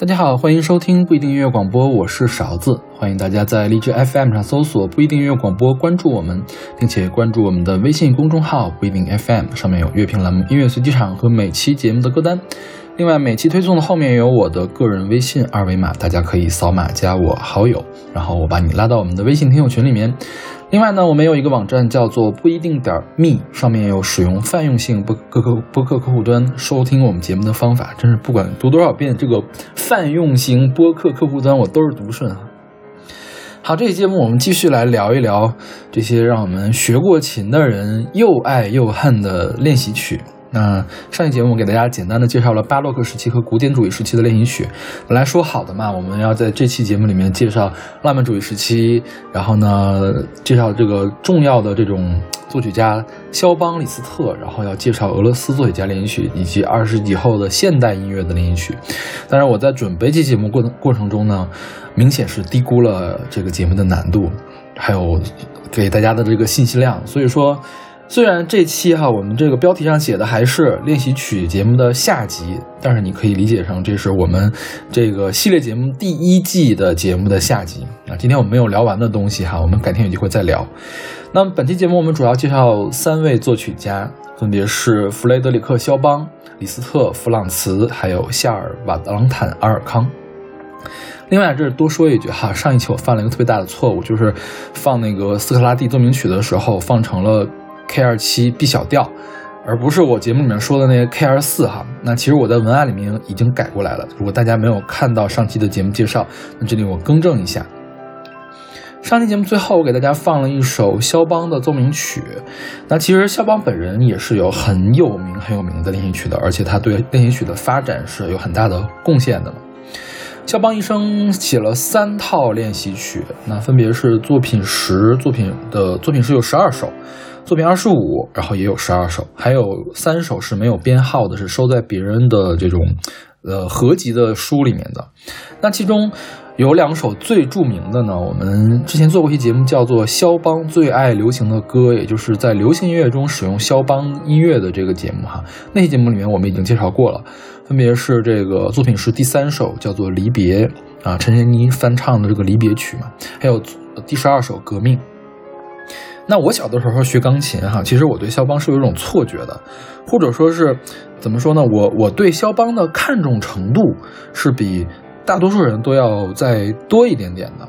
大家好，欢迎收听不一定音乐广播，我是勺子，欢迎大家在荔枝 FM 上搜索不一定音乐广播，关注我们，并且关注我们的微信公众号不一定 FM，上面有乐评栏目、音乐随机场和每期节目的歌单。另外，每期推送的后面有我的个人微信二维码，大家可以扫码加我好友，然后我把你拉到我们的微信听友群里面。另外呢，我们有一个网站叫做不一定点 me，上面有使用泛用性播客客播客客户端收听我们节目的方法。真是不管读多少遍这个泛用型播客客户端，我都是读顺啊。好，这期节目我们继续来聊一聊这些让我们学过琴的人又爱又恨的练习曲。那上期节目给大家简单的介绍了巴洛克时期和古典主义时期的练习曲。本来说好的嘛，我们要在这期节目里面介绍浪漫主义时期，然后呢介绍这个重要的这种作曲家肖邦、李斯特，然后要介绍俄罗斯作曲家练习曲以及二十世纪后的现代音乐的练习曲。当然，我在准备这节目过过程中呢，明显是低估了这个节目的难度，还有给大家的这个信息量，所以说。虽然这期哈我们这个标题上写的还是练习曲节目的下集，但是你可以理解成这是我们这个系列节目第一季的节目的下集啊。今天我们没有聊完的东西哈，我们改天有机会再聊。那么本期节目我们主要介绍三位作曲家，分别是弗雷德里克·肖邦、李斯特·弗朗茨，还有夏尔·瓦朗坦·阿尔康。另外，这多说一句哈，上一期我犯了一个特别大的错误，就是放那个斯克拉蒂奏鸣曲的时候放成了。K 二七 B 小调，而不是我节目里面说的那个 K 二四哈。那其实我在文案里面已经改过来了。如果大家没有看到上期的节目介绍，那这里我更正一下。上期节目最后我给大家放了一首肖邦的奏鸣曲。那其实肖邦本人也是有很有名很有名的练习曲的，而且他对练习曲的发展是有很大的贡献的。肖邦一生写了三套练习曲，那分别是作品十，作品的作品十有十二首。作品二十五，然后也有十二首，还有三首是没有编号的，是收在别人的这种，呃合集的书里面的。那其中有两首最著名的呢，我们之前做过一期节目，叫做《肖邦最爱流行的歌》，也就是在流行音乐中使用肖邦音乐的这个节目哈。那期节目里面我们已经介绍过了，分别是这个作品是第三首叫做《离别》啊，陈珊妮翻唱的这个离别曲嘛，还有第十二首《革命》。那我小的时候学钢琴哈，其实我对肖邦是有一种错觉的，或者说是怎么说呢？我我对肖邦的看重程度是比大多数人都要再多一点点的。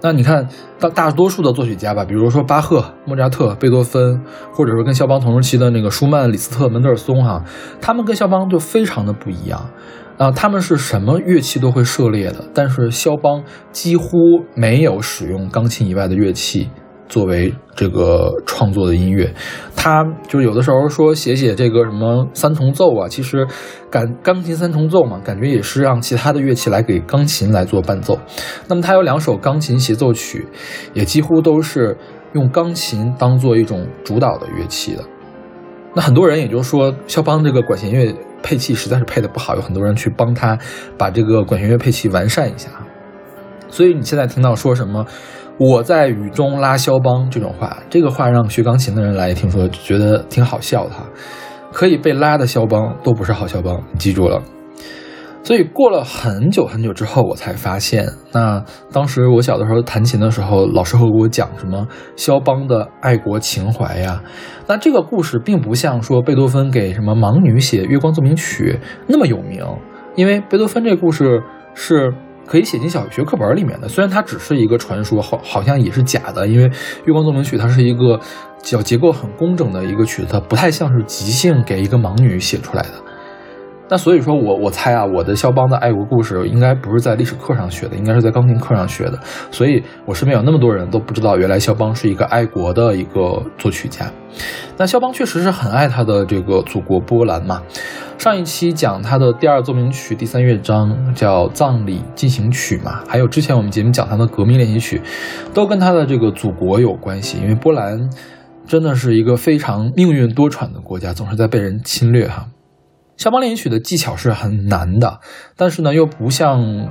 那你看，大大多数的作曲家吧，比如说巴赫、莫扎特、贝多芬，或者说跟肖邦同时期的那个舒曼、李斯特、门德尔松哈，他们跟肖邦就非常的不一样啊。他们是什么乐器都会涉猎的，但是肖邦几乎没有使用钢琴以外的乐器。作为这个创作的音乐，他就是有的时候说写写这个什么三重奏啊，其实感钢琴三重奏嘛，感觉也是让其他的乐器来给钢琴来做伴奏。那么他有两首钢琴协奏曲，也几乎都是用钢琴当做一种主导的乐器的。那很多人也就说肖邦这个管弦乐配器实在是配的不好，有很多人去帮他把这个管弦乐配器完善一下。所以你现在听到说什么？我在雨中拉肖邦这种话，这个话让学钢琴的人来听说，觉得挺好笑的哈。可以被拉的肖邦都不是好肖邦，你记住了。所以过了很久很久之后，我才发现，那当时我小的时候弹琴的时候，老师会给我讲什么肖邦的爱国情怀呀。那这个故事并不像说贝多芬给什么盲女写月光奏鸣曲那么有名，因为贝多芬这故事是。可以写进小学课本里面的，虽然它只是一个传说，好好像也是假的，因为《月光奏鸣曲》它是一个叫结构很工整的一个曲子，它不太像是即兴给一个盲女写出来的。那所以说我我猜啊，我的肖邦的爱国故事应该不是在历史课上学的，应该是在钢琴课上学的。所以我身边有那么多人都不知道，原来肖邦是一个爱国的一个作曲家。那肖邦确实是很爱他的这个祖国波兰嘛。上一期讲他的第二奏鸣曲第三乐章叫葬礼进行曲嘛，还有之前我们节目讲他的革命练习曲，都跟他的这个祖国有关系。因为波兰真的是一个非常命运多舛的国家，总是在被人侵略哈。肖邦练习曲的技巧是很难的，但是呢，又不像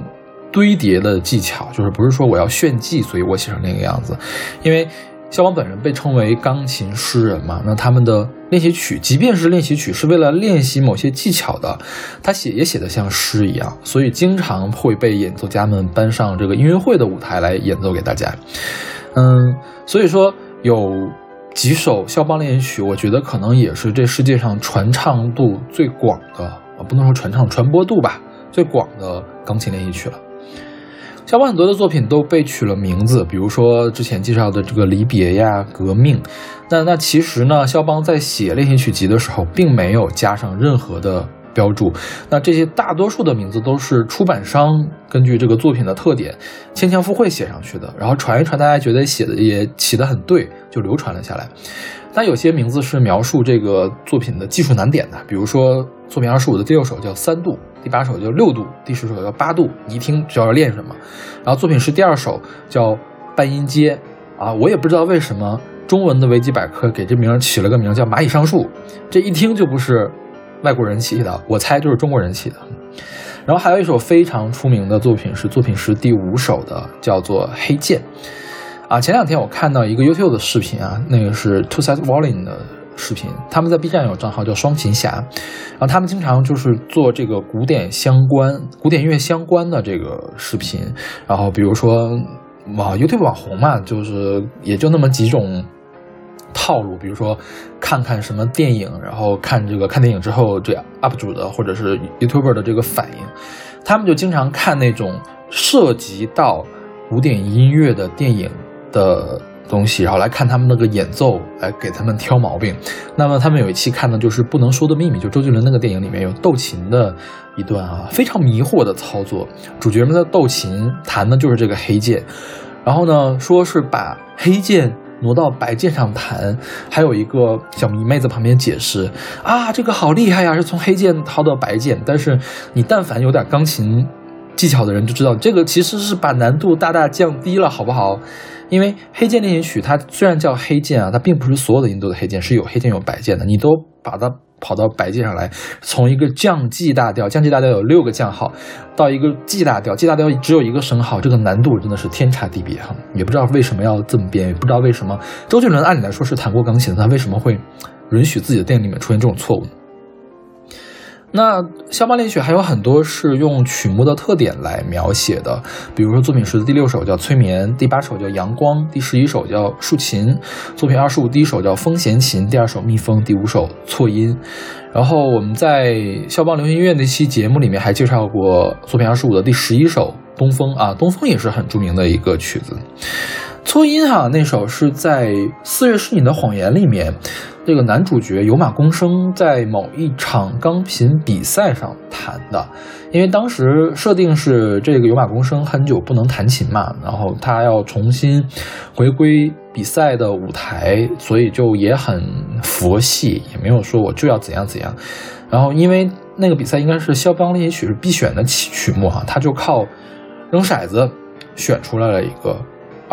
堆叠的技巧，就是不是说我要炫技，所以我写成那个样子。因为肖邦本人被称为钢琴诗人嘛，那他们的练习曲，即便是练习曲是为了练习某些技巧的，他写也写的像诗一样，所以经常会被演奏家们搬上这个音乐会的舞台来演奏给大家。嗯，所以说有几首肖邦练习曲，我觉得可能也是这世界上传唱度最广的，啊，不能说传唱，传播度吧，最广的钢琴练习曲了。肖邦很多的作品都被取了名字，比如说之前介绍的这个离别呀、革命。那那其实呢，肖邦在写练习曲集的时候，并没有加上任何的标注。那这些大多数的名字都是出版商根据这个作品的特点牵强附会写上去的，然后传一传，大家觉得写的也起得很对，就流传了下来。那有些名字是描述这个作品的技术难点的，比如说作品二十五的第六首叫三度。第八首叫六度，第十首叫八度，你一听就要练什么。然后作品是第二首叫半音阶啊，我也不知道为什么中文的维基百科给这名起了个名叫蚂蚁上树，这一听就不是外国人起的，我猜就是中国人起的。然后还有一首非常出名的作品是作品是第五首的，叫做黑剑啊。前两天我看到一个 YouTube 的视频啊，那个是 Two Side Violin 的。视频，他们在 B 站有账号叫双琴侠，然后他们经常就是做这个古典相关、古典音乐相关的这个视频，然后比如说网 YouTube 网红嘛，就是也就那么几种套路，比如说看看什么电影，然后看这个看电影之后这 UP 主的或者是 YouTuber 的这个反应，他们就经常看那种涉及到古典音乐的电影的。东西，然后来看他们那个演奏，来给他们挑毛病。那么他们有一期看的就是《不能说的秘密》，就周杰伦那个电影里面有斗琴的一段啊，非常迷惑的操作。主角们在斗琴，弹的就是这个黑键。然后呢，说是把黑键挪到白键上弹。还有一个小迷妹在旁边解释啊，这个好厉害呀，是从黑键掏到白键。但是你但凡有点钢琴技巧的人就知道，这个其实是把难度大大降低了，好不好？因为黑键练习曲，它虽然叫黑键啊，它并不是所有的音都是黑键，是有黑键有白键的。你都把它跑到白界上来，从一个降 G 大调，降 G 大调有六个降号，到一个 G 大调，G 大调只有一个升号，这个难度真的是天差地别哈。也不知道为什么要这么编，也不知道为什么周杰伦按理来说是弹过钢琴的，他为什么会允许自己的电影里面出现这种错误？那肖邦练习曲还有很多是用曲目的特点来描写的，比如说作品十的第六首叫催眠，第八首叫阳光，第十一首叫竖琴，作品二十五第一首叫风弦琴，第二首蜜蜂，第五首错音。然后我们在肖邦流行音乐那期节目里面还介绍过作品二十五的第十一首东风啊，东风也是很著名的一个曲子。错音哈，那首是在《四月是你的谎言》里面，这个男主角有马公生在某一场钢琴比赛上弹的。因为当时设定是这个有马公生很久不能弹琴嘛，然后他要重新回归比赛的舞台，所以就也很佛系，也没有说我就要怎样怎样。然后因为那个比赛应该是肖邦练习曲是必选的曲曲目哈，他就靠扔骰子选出来了一个。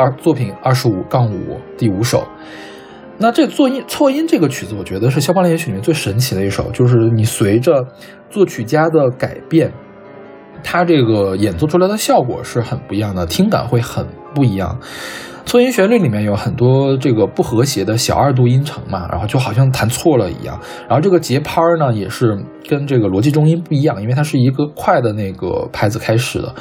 二作品二十五杠五第五首，那这作音错音这个曲子，我觉得是肖邦练习曲里面最神奇的一首。就是你随着作曲家的改变，它这个演奏出来的效果是很不一样的，听感会很不一样。错音旋律里面有很多这个不和谐的小二度音程嘛，然后就好像弹错了一样。然后这个节拍呢，也是跟这个逻辑中音不一样，因为它是一个快的那个拍子开始的，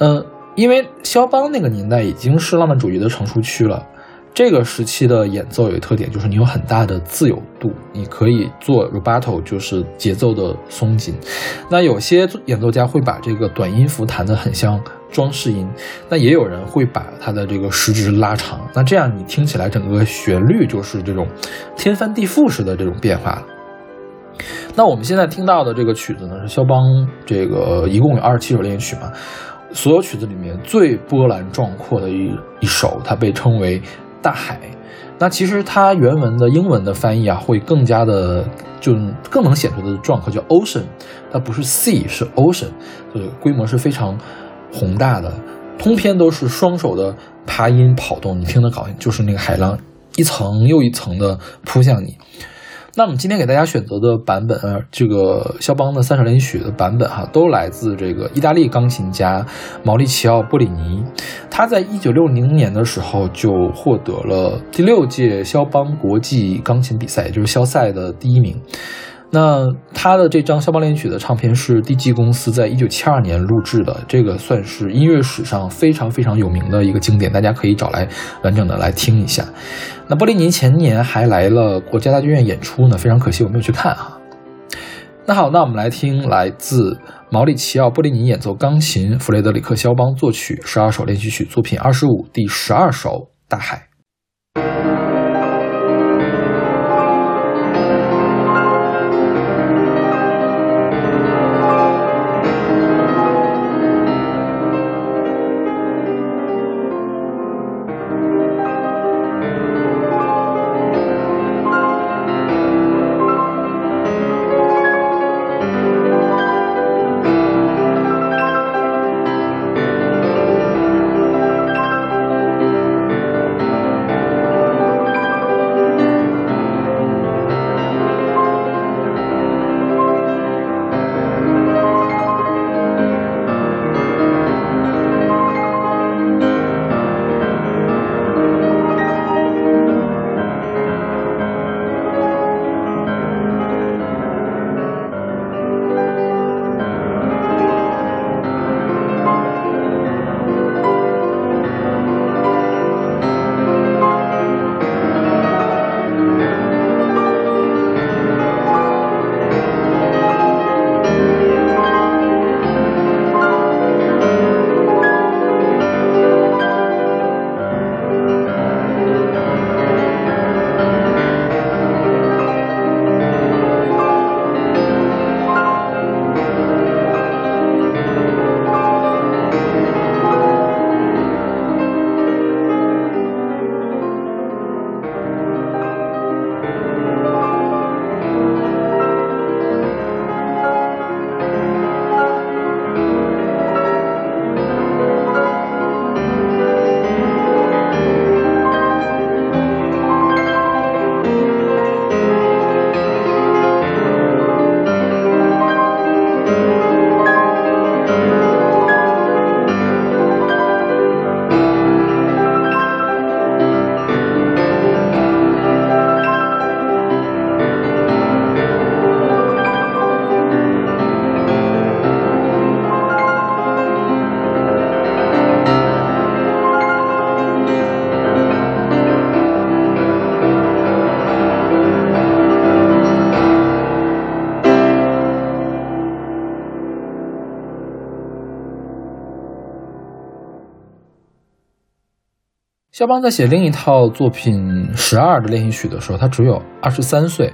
嗯。因为肖邦那个年代已经是浪漫主义的成熟区了，这个时期的演奏有一个特点，就是你有很大的自由度，你可以做 rubato，就是节奏的松紧。那有些演奏家会把这个短音符弹得很像装饰音，那也有人会把它的这个时值拉长。那这样你听起来整个旋律就是这种天翻地覆式的这种变化。那我们现在听到的这个曲子呢，是肖邦这个一共有二十七首练习曲嘛。所有曲子里面最波澜壮阔的一一首，它被称为《大海》。那其实它原文的英文的翻译啊，会更加的就更能显出的壮阔，叫 Ocean。它不是 Sea，是 Ocean，所以规模是非常宏大的。通篇都是双手的爬音跑动，你听得搞就是那个海浪一层又一层的扑向你。那我们今天给大家选择的版本，呃，这个肖邦的三首连曲的版本哈，都来自这个意大利钢琴家毛利奇奥·波里尼。他在一九六零年的时候就获得了第六届肖邦国际钢琴比赛，也就是肖赛的第一名。那他的这张肖邦连曲的唱片是 DG 公司在一九七二年录制的，这个算是音乐史上非常非常有名的一个经典，大家可以找来完整的来听一下。那波利尼前年还来了国家大剧院演出呢，非常可惜我没有去看哈。那好，那我们来听来自毛里奇奥·波利尼演奏钢琴，弗雷德里克·肖邦作曲十二首练习曲作品二十五第十二首《大海》。肖邦在写另一套作品十二的练习曲的时候，他只有二十三岁。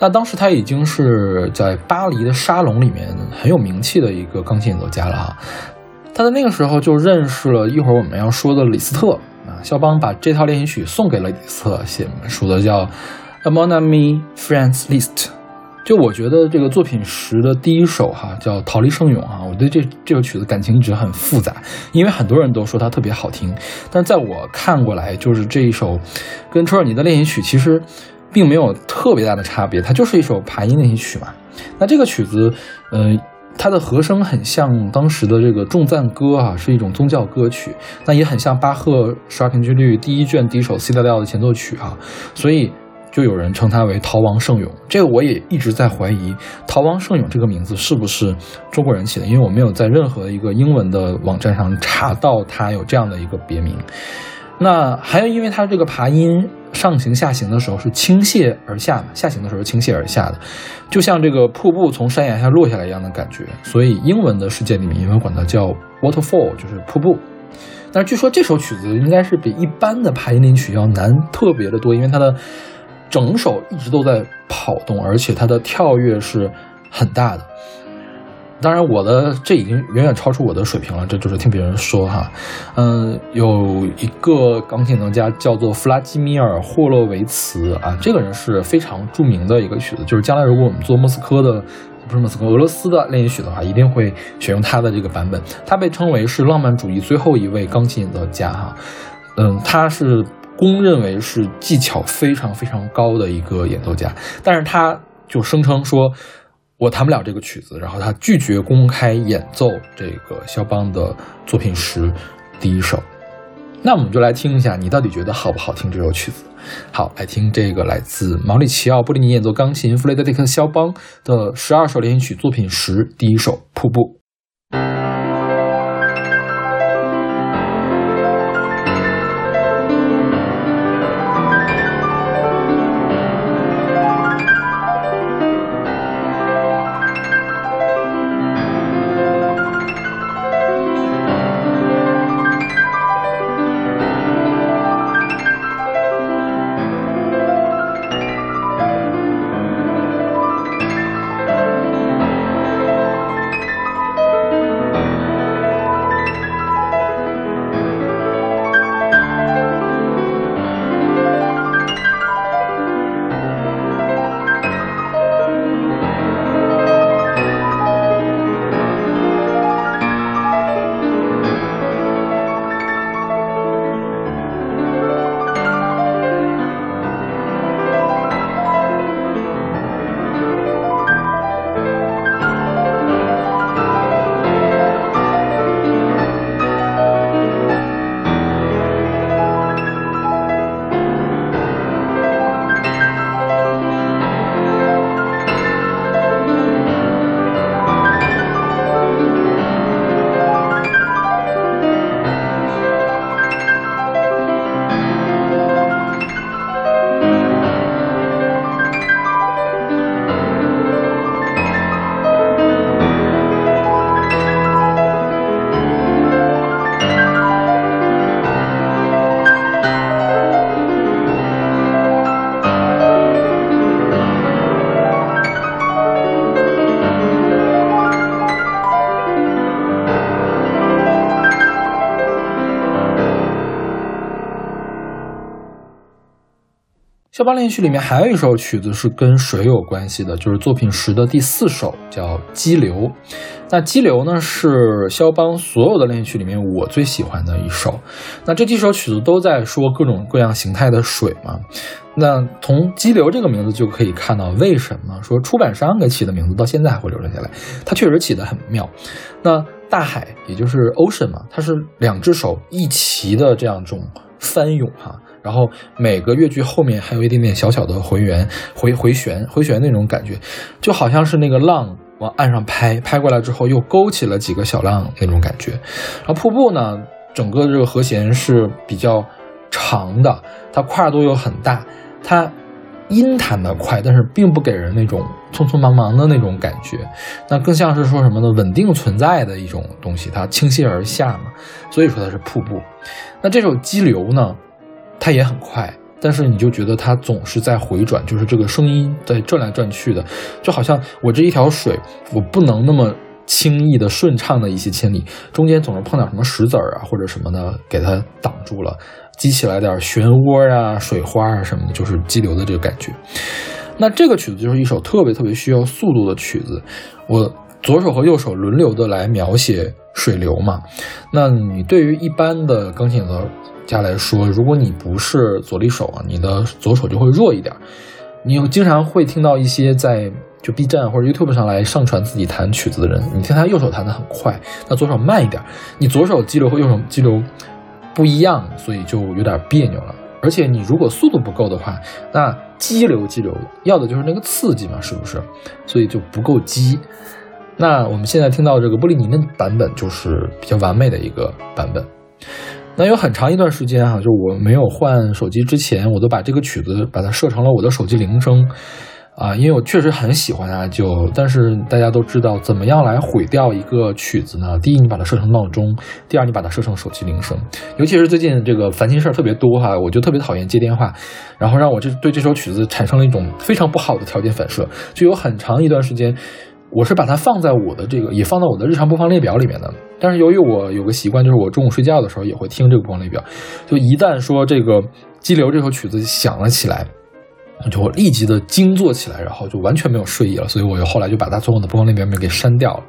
那当时他已经是在巴黎的沙龙里面很有名气的一个钢琴演奏家了哈。他在那个时候就认识了一会儿我们要说的李斯特啊。肖邦把这套练习曲送给了李斯特，写书的叫《A Mon Ami Friends List》。就我觉得这个作品十的第一首哈叫《逃离圣咏》啊，我对这这首曲子感情一直很复杂，因为很多人都说它特别好听，但在我看过来，就是这一首跟车尔尼的练习曲其实并没有特别大的差别，它就是一首爬音练习曲嘛。那这个曲子，呃，它的和声很像当时的这个众赞歌啊，是一种宗教歌曲，那也很像巴赫十二平均律第一卷第一首 C 大调的前奏曲啊，所以。就有人称它为“逃亡圣咏”，这个我也一直在怀疑“逃亡圣咏”这个名字是不是中国人起的，因为我没有在任何一个英文的网站上查到它有这样的一个别名。那还有，因为它这个爬音上行下行的时候是倾泻而下，下行的时候倾泻而下的，就像这个瀑布从山崖下落下来一样的感觉，所以英文的世界里面也会管它叫 waterfall，就是瀑布。但据说这首曲子应该是比一般的爬音林曲要难特别的多，因为它的。整首一直都在跑动，而且它的跳跃是很大的。当然，我的这已经远远超出我的水平了，这就是听别人说哈。嗯，有一个钢琴演奏家叫做弗拉基米尔·霍洛维茨啊，这个人是非常著名的一个曲子，就是将来如果我们做莫斯科的，不是莫斯科，俄罗斯的练习曲的话，一定会选用他的这个版本。他被称为是浪漫主义最后一位钢琴演奏家哈。嗯，他是。公认为是技巧非常非常高的一个演奏家，但是他就声称说，我弹不了这个曲子，然后他拒绝公开演奏这个肖邦的作品十第一首。那我们就来听一下，你到底觉得好不好听这首曲子？好，来听这个来自毛里奇奥·布里尼演奏钢琴，弗雷德里克·肖邦的十二首连续曲作品十第一首《瀑布》。肖邦练习曲里面还有一首曲子是跟水有关系的，就是作品十的第四首，叫《激流》。那《激流》呢是肖邦所有的练习曲里面我最喜欢的一首。那这几首曲子都在说各种各样形态的水嘛。那从《激流》这个名字就可以看到，为什么说出版商给起的名字到现在还会留了下来？它确实起得很妙。那大海也就是 ocean 嘛，它是两只手一齐的这样一种翻涌哈。然后每个乐句后面还有一点点小小的回旋、回回旋、回旋那种感觉，就好像是那个浪往岸上拍，拍过来之后又勾起了几个小浪那种感觉。然后瀑布呢，整个这个和弦是比较长的，它跨度又很大，它音弹得快，但是并不给人那种匆匆忙忙的那种感觉，那更像是说什么呢？稳定存在的一种东西，它倾泻而下嘛，所以说它是瀑布。那这首激流呢？它也很快，但是你就觉得它总是在回转，就是这个声音在转来转去的，就好像我这一条水，我不能那么轻易的顺畅的一些千里，中间总是碰到什么石子儿啊或者什么的给它挡住了，激起来点漩涡啊、水花啊什么的，就是激流的这个感觉。那这个曲子就是一首特别特别需要速度的曲子，我左手和右手轮流的来描写水流嘛。那你对于一般的钢琴演奏。家来说，如果你不是左利手啊，你的左手就会弱一点。你经常会听到一些在就 B 站或者 YouTube 上来上传自己弹曲子的人，你听他右手弹的很快，那左手慢一点，你左手激流和右手激流不一样，所以就有点别扭了。而且你如果速度不够的话，那激流激流要的就是那个刺激嘛，是不是？所以就不够激。那我们现在听到这个波利尼的版本就是比较完美的一个版本。那有很长一段时间哈，就我没有换手机之前，我都把这个曲子把它设成了我的手机铃声，啊，因为我确实很喜欢它。就但是大家都知道，怎么样来毁掉一个曲子呢？第一，你把它设成闹钟；第二，你把它设成手机铃声。尤其是最近这个烦心事儿特别多哈，我就特别讨厌接电话，然后让我这对这首曲子产生了一种非常不好的条件反射，就有很长一段时间。我是把它放在我的这个，也放在我的日常播放列表里面的。但是由于我有个习惯，就是我中午睡觉的时候也会听这个播放列表。就一旦说这个《激流》这首曲子响了起来，我就立即的惊坐起来，然后就完全没有睡意了。所以我后来就把它从我的播放列表里面给删掉了。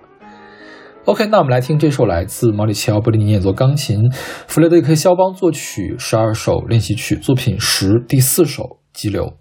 OK，那我们来听这首来自毛里奇奥·波利尼演奏钢琴，弗雷德里克·肖邦作曲十二首练习曲作品十第四首《激流》。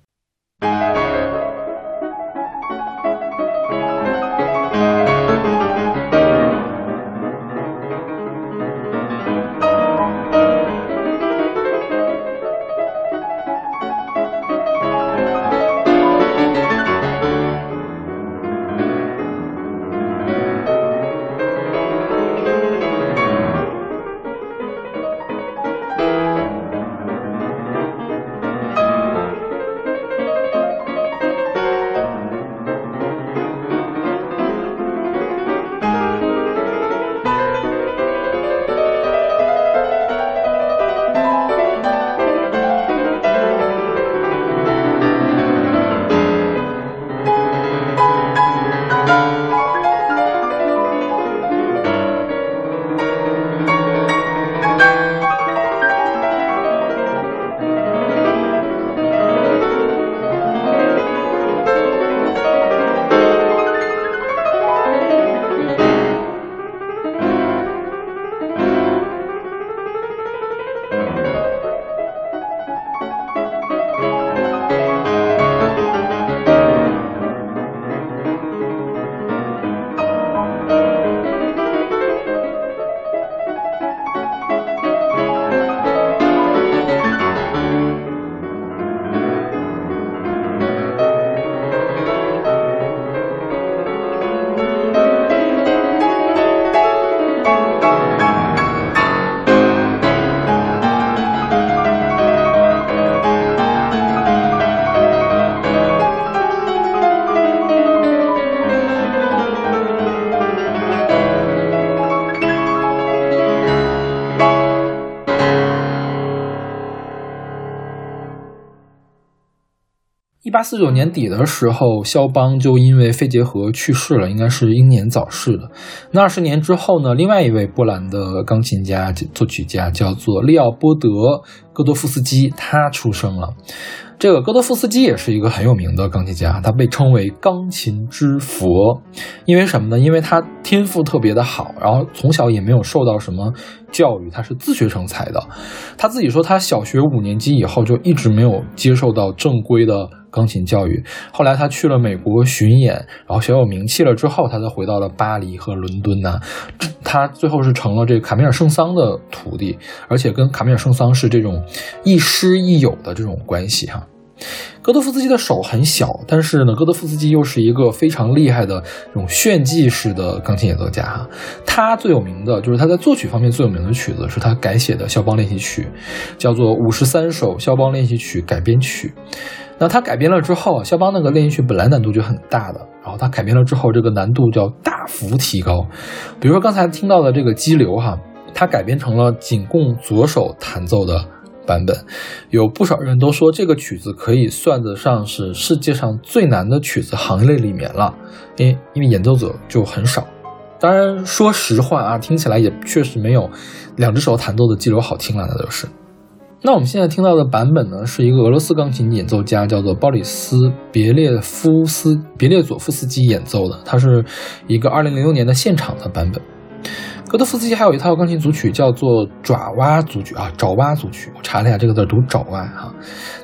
四九年底的时候，肖邦就因为肺结核去世了，应该是英年早逝的。那二十年之后呢，另外一位波兰的钢琴家、作曲家叫做利奥波德·戈多夫斯基，他出生了。这个戈多夫斯基也是一个很有名的钢琴家，他被称为钢琴之佛，因为什么呢？因为他天赋特别的好，然后从小也没有受到什么教育，他是自学成才的。他自己说，他小学五年级以后就一直没有接受到正规的钢琴教育。后来他去了美国巡演，然后小有名气了之后，他才回到了巴黎和伦敦呢。他最后是成了这个卡米尔圣桑的徒弟，而且跟卡米尔圣桑是这种亦师亦友的这种关系哈。戈德夫斯基的手很小，但是呢，戈德夫斯基又是一个非常厉害的这种炫技式的钢琴演奏家哈。他最有名的就是他在作曲方面最有名的曲子是他改写的肖邦练习曲，叫做《五十三首肖邦练习曲改编曲》。那他改编了之后，肖邦那个练习曲本来难度就很大的，然后他改编了之后，这个难度叫大幅提高。比如说刚才听到的这个激流哈，他改编成了仅供左手弹奏的。版本有不少人都说这个曲子可以算得上是世界上最难的曲子行列里面了，因因为演奏者就很少。当然，说实话啊，听起来也确实没有两只手弹奏的激流好听了，那就是。那我们现在听到的版本呢，是一个俄罗斯钢琴演奏家叫做鲍里斯别列夫斯别列佐夫斯基演奏的，他是一个2006年的现场的版本。戈多夫斯基还有一套钢琴组曲，叫做爪哇组曲啊，爪哇组曲。我查了一下，这个字读爪哇哈。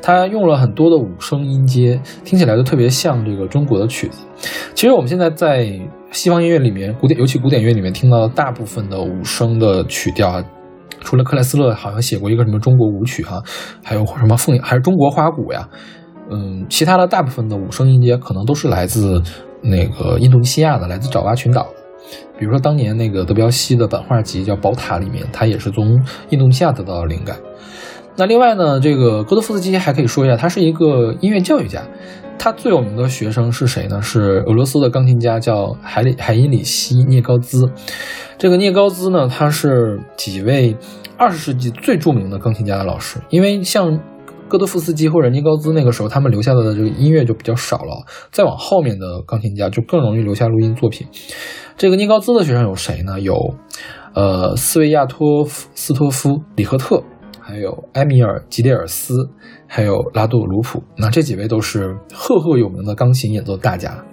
他用了很多的五声音阶，听起来就特别像这个中国的曲子。其实我们现在在西方音乐里面，古典尤其古典音乐里面听到的大部分的五声的曲调啊，除了克莱斯勒好像写过一个什么中国舞曲哈，还有什么凤还是中国花鼓呀，嗯，其他的大部分的五声音阶可能都是来自那个印度尼西亚的，来自爪哇群岛。比如说，当年那个德彪西的版画集叫《宝塔》里面，他也是从印度尼西亚得到的灵感。那另外呢，这个戈多夫斯基还可以说一下，他是一个音乐教育家。他最有名的学生是谁呢？是俄罗斯的钢琴家，叫海里海因里希涅高兹。这个涅高兹呢，他是几位二十世纪最著名的钢琴家的老师。因为像戈多夫斯基或者尼高兹那个时候，他们留下的这个音乐就比较少了。再往后面的钢琴家就更容易留下录音作品。这个尼高兹的学生有谁呢？有，呃，斯维亚托夫斯托夫里赫特，还有埃米尔吉列尔斯，还有拉杜鲁普。那这几位都是赫赫有名的钢琴演奏大家。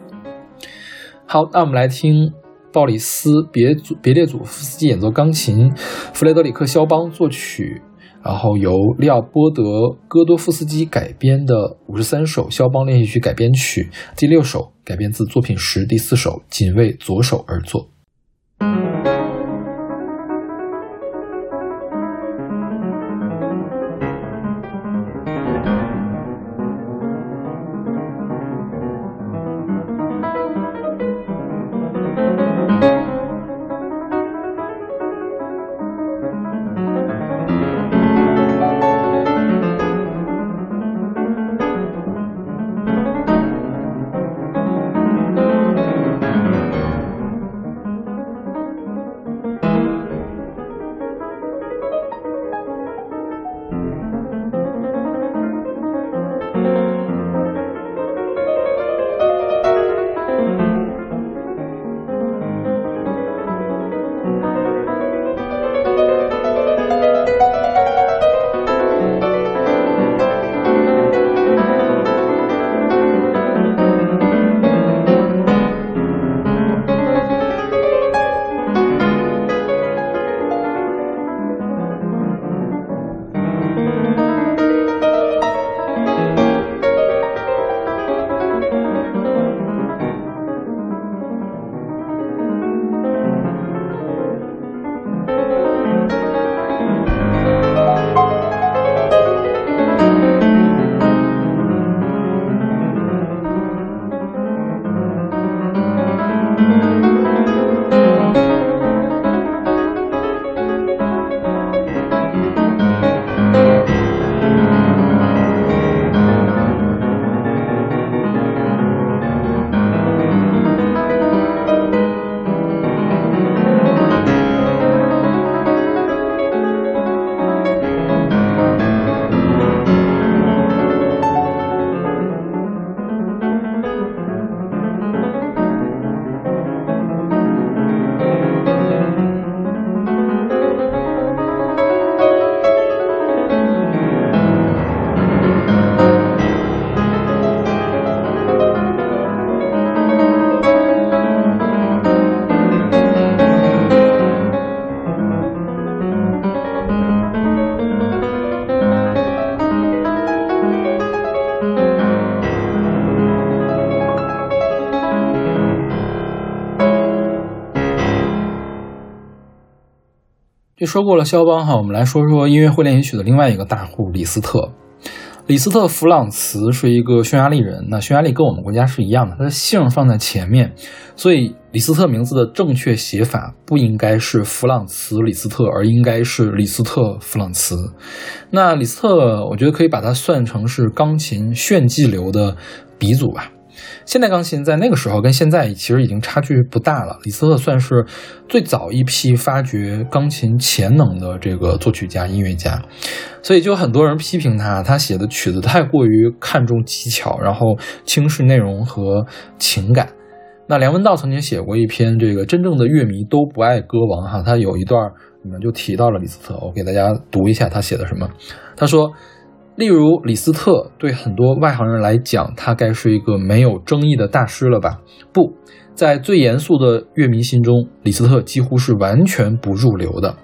好，那我们来听鲍里斯别祖别列祖夫斯基演奏钢琴，弗雷德里克肖邦作曲，然后由利奥波德戈多夫斯基改编的五十三首肖邦练习曲改编曲，第六首改编自作品十第四首，仅为左手而作。就说过了肖邦哈，我们来说说音乐会练习曲的另外一个大户李斯特。李斯特·弗朗茨是一个匈牙利人，那匈牙利跟我们国家是一样的，他的姓放在前面，所以李斯特名字的正确写法不应该是弗朗茨·李斯特，而应该是李斯特·弗朗茨。那李斯特，我觉得可以把它算成是钢琴炫技流的鼻祖吧。现代钢琴在那个时候跟现在其实已经差距不大了。李斯特算是最早一批发掘钢琴潜能的这个作曲家、音乐家，所以就很多人批评他，他写的曲子太过于看重技巧，然后轻视内容和情感。那梁文道曾经写过一篇《这个真正的乐迷都不爱歌王》哈，他有一段里面就提到了李斯特，我给大家读一下他写的什么。他说。例如，李斯特对很多外行人来讲，他该是一个没有争议的大师了吧？不在最严肃的乐迷心中，李斯特几乎是完全不入流的。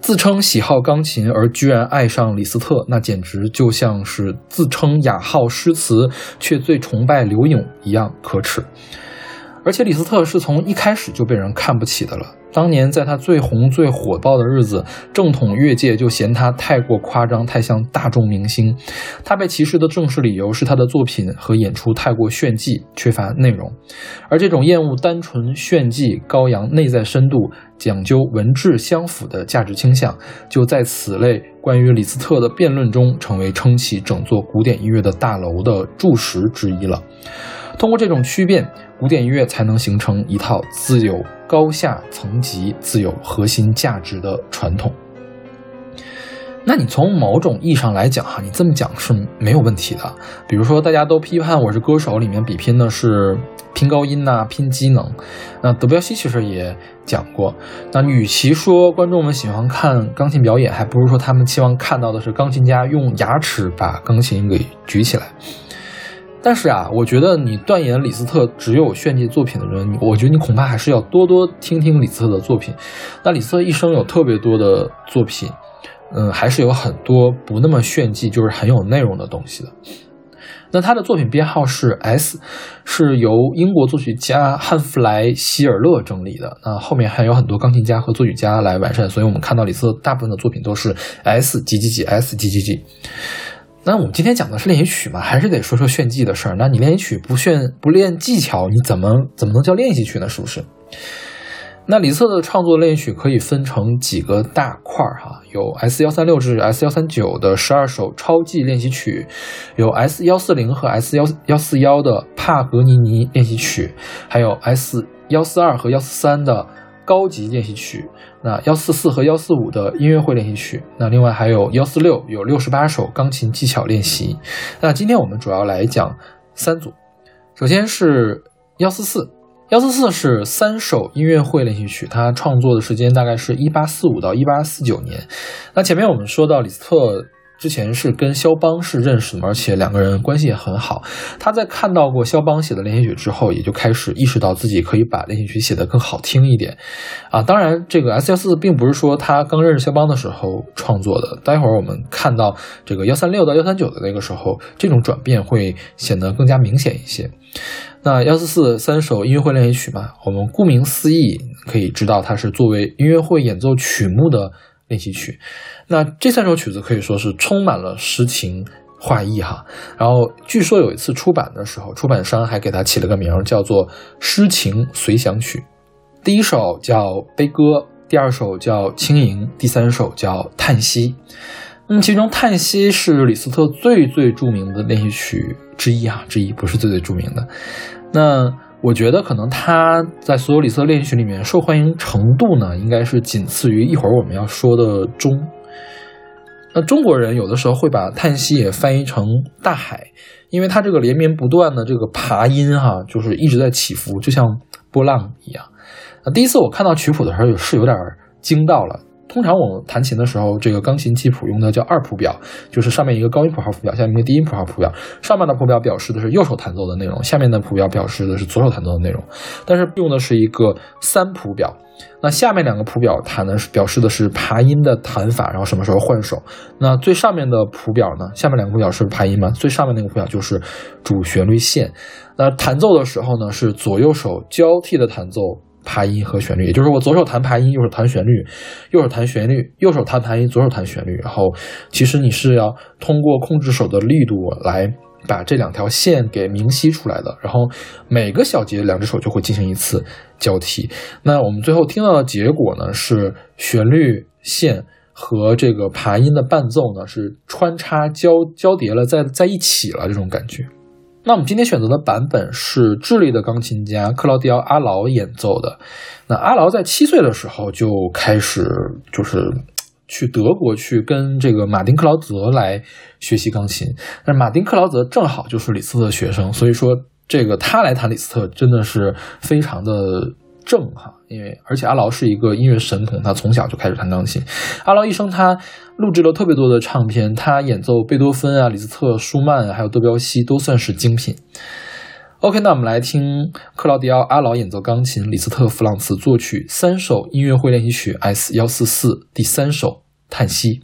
自称喜好钢琴而居然爱上李斯特，那简直就像是自称雅好诗词却最崇拜刘永一样可耻。而且李斯特是从一开始就被人看不起的了。当年在他最红最火爆的日子，正统乐界就嫌他太过夸张，太像大众明星。他被歧视的正式理由是他的作品和演出太过炫技，缺乏内容。而这种厌恶单纯炫技、高扬内在深度、讲究文质相符的价值倾向，就在此类关于李斯特的辩论中，成为撑起整座古典音乐的大楼的柱石之一了。通过这种区变，古典音乐才能形成一套自有高下层级、自有核心价值的传统。那你从某种意义上来讲，哈，你这么讲是没有问题的。比如说，大家都批判《我是歌手》里面比拼的是拼高音呐、拼机能。那德彪西其实也讲过，那与其说观众们喜欢看钢琴表演，还不如说他们期望看到的是钢琴家用牙齿把钢琴给举起来。但是啊，我觉得你断言李斯特只有炫技作品的人，我觉得你恐怕还是要多多听听李斯特的作品。那李斯特一生有特别多的作品，嗯，还是有很多不那么炫技，就是很有内容的东西的。那他的作品编号是 S，是由英国作曲家汉弗莱希尔勒整理的。那后面还有很多钢琴家和作曲家来完善，所以我们看到李斯特大部分的作品都是 S 几几几 S 几几几。那我们今天讲的是练习曲嘛，还是得说说炫技的事儿。那你练习曲不炫不练技巧，你怎么怎么能叫练习曲呢？是不是？那李斯特的创作练习曲可以分成几个大块儿哈，有 S 幺三六至 S 幺三九的十二首超技练习曲，有 S 幺四零和 S 幺幺四幺的帕格尼尼练习曲，还有 S 幺四二和幺四三的高级练习曲，那幺四四和幺四五的音乐会练习曲，那另外还有幺四六有六十八首钢琴技巧练习。那今天我们主要来讲三组，首先是幺四四。幺四四是三首音乐会练习曲，它创作的时间大概是一八四五到一八四九年。那前面我们说到李斯特之前是跟肖邦是认识的，而且两个人关系也很好。他在看到过肖邦写的练习曲之后，也就开始意识到自己可以把练习曲写得更好听一点。啊，当然这个 S 幺四并不是说他刚认识肖邦的时候创作的。待会儿我们看到这个幺三六到幺三九的那个时候，这种转变会显得更加明显一些。那幺四四三首音乐会练习曲嘛，我们顾名思义可以知道它是作为音乐会演奏曲目的练习曲。那这三首曲子可以说是充满了诗情画意哈。然后据说有一次出版的时候，出版商还给它起了个名，叫做《诗情随想曲》。第一首叫悲歌，第二首叫轻盈，第三首叫叹息。那么其中叹息是李斯特最最著名的练习曲之一啊，之一不是最最著名的。那我觉得可能他在所有李斯特练习曲里面受欢迎程度呢，应该是仅次于一会儿我们要说的钟。那中国人有的时候会把叹息也翻译成大海，因为它这个连绵不断的这个爬音哈，就是一直在起伏，就像波浪一样。那第一次我看到曲谱的时候也，是有点惊到了。通常我们弹琴的时候，这个钢琴记谱用的叫二谱表，就是上面一个高音谱号谱表，下面一个低音谱号谱表。上面的谱表表示的是右手弹奏的内容，下面的谱表表示的是左手弹奏的内容。但是用的是一个三谱表，那下面两个谱表弹的是表示的是爬音的弹法，然后什么时候换手。那最上面的谱表呢？下面两个谱表是爬音吗？最上面那个谱表就是主旋律线。那弹奏的时候呢，是左右手交替的弹奏。爬音和旋律，也就是我左手弹爬音，右手弹旋律，右手弹旋律，右手弹爬音，左手弹旋律。然后，其实你是要通过控制手的力度来把这两条线给明晰出来的。然后每个小节，两只手就会进行一次交替。那我们最后听到的结果呢，是旋律线和这个爬音的伴奏呢是穿插交交叠了，在在一起了这种感觉。那我们今天选择的版本是智利的钢琴家克劳迪奥·阿劳演奏的。那阿劳在七岁的时候就开始，就是去德国去跟这个马丁·克劳泽来学习钢琴。但是马丁·克劳泽正好就是李斯特的学生，所以说这个他来弹李斯特真的是非常的。正哈，因为而且阿劳是一个音乐神童，他从小就开始弹钢琴。阿劳一生他录制了特别多的唱片，他演奏贝多芬啊、李斯特、舒曼还有德彪西都算是精品。OK，那我们来听克劳迪奥·阿劳演奏钢琴，李斯特、弗朗茨作曲三首音乐会练习曲 S 幺四四第三首叹息。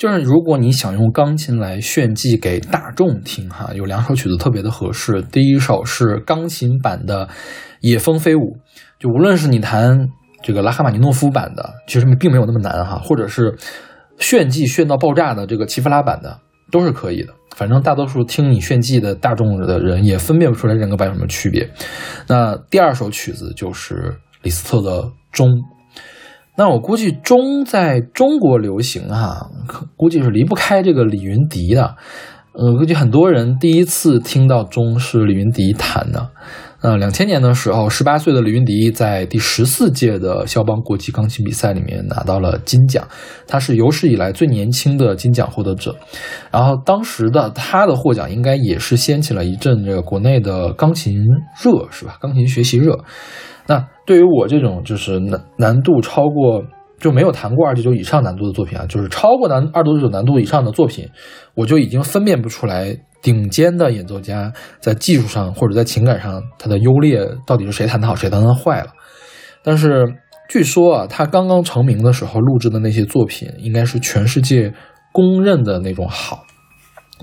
就是如果你想用钢琴来炫技给大众听，哈，有两首曲子特别的合适。第一首是钢琴版的《野蜂飞舞》，就无论是你弹这个拉赫玛尼诺夫版的，其实并没有那么难哈，或者是炫技炫到爆炸的这个齐夫拉版的，都是可以的。反正大多数听你炫技的大众的人也分辨不出来两个版有什么区别。那第二首曲子就是李斯特的《钟》。那我估计钟在中国流行哈，估计是离不开这个李云迪的。呃，估计很多人第一次听到钟是李云迪弹的。呃，两千年的时候，十八岁的李云迪在第十四届的肖邦国际钢琴比赛里面拿到了金奖，他是有史以来最年轻的金奖获得者。然后当时的他的获奖应该也是掀起了一阵这个国内的钢琴热，是吧？钢琴学习热。那对于我这种就是难难度超过就没有弹过二九九以上难度的作品啊，就是超过难二九九难度以上的作品，我就已经分辨不出来顶尖的演奏家在技术上或者在情感上他的优劣到底是谁弹得好谁弹得坏了。但是据说啊，他刚刚成名的时候录制的那些作品，应该是全世界公认的那种好。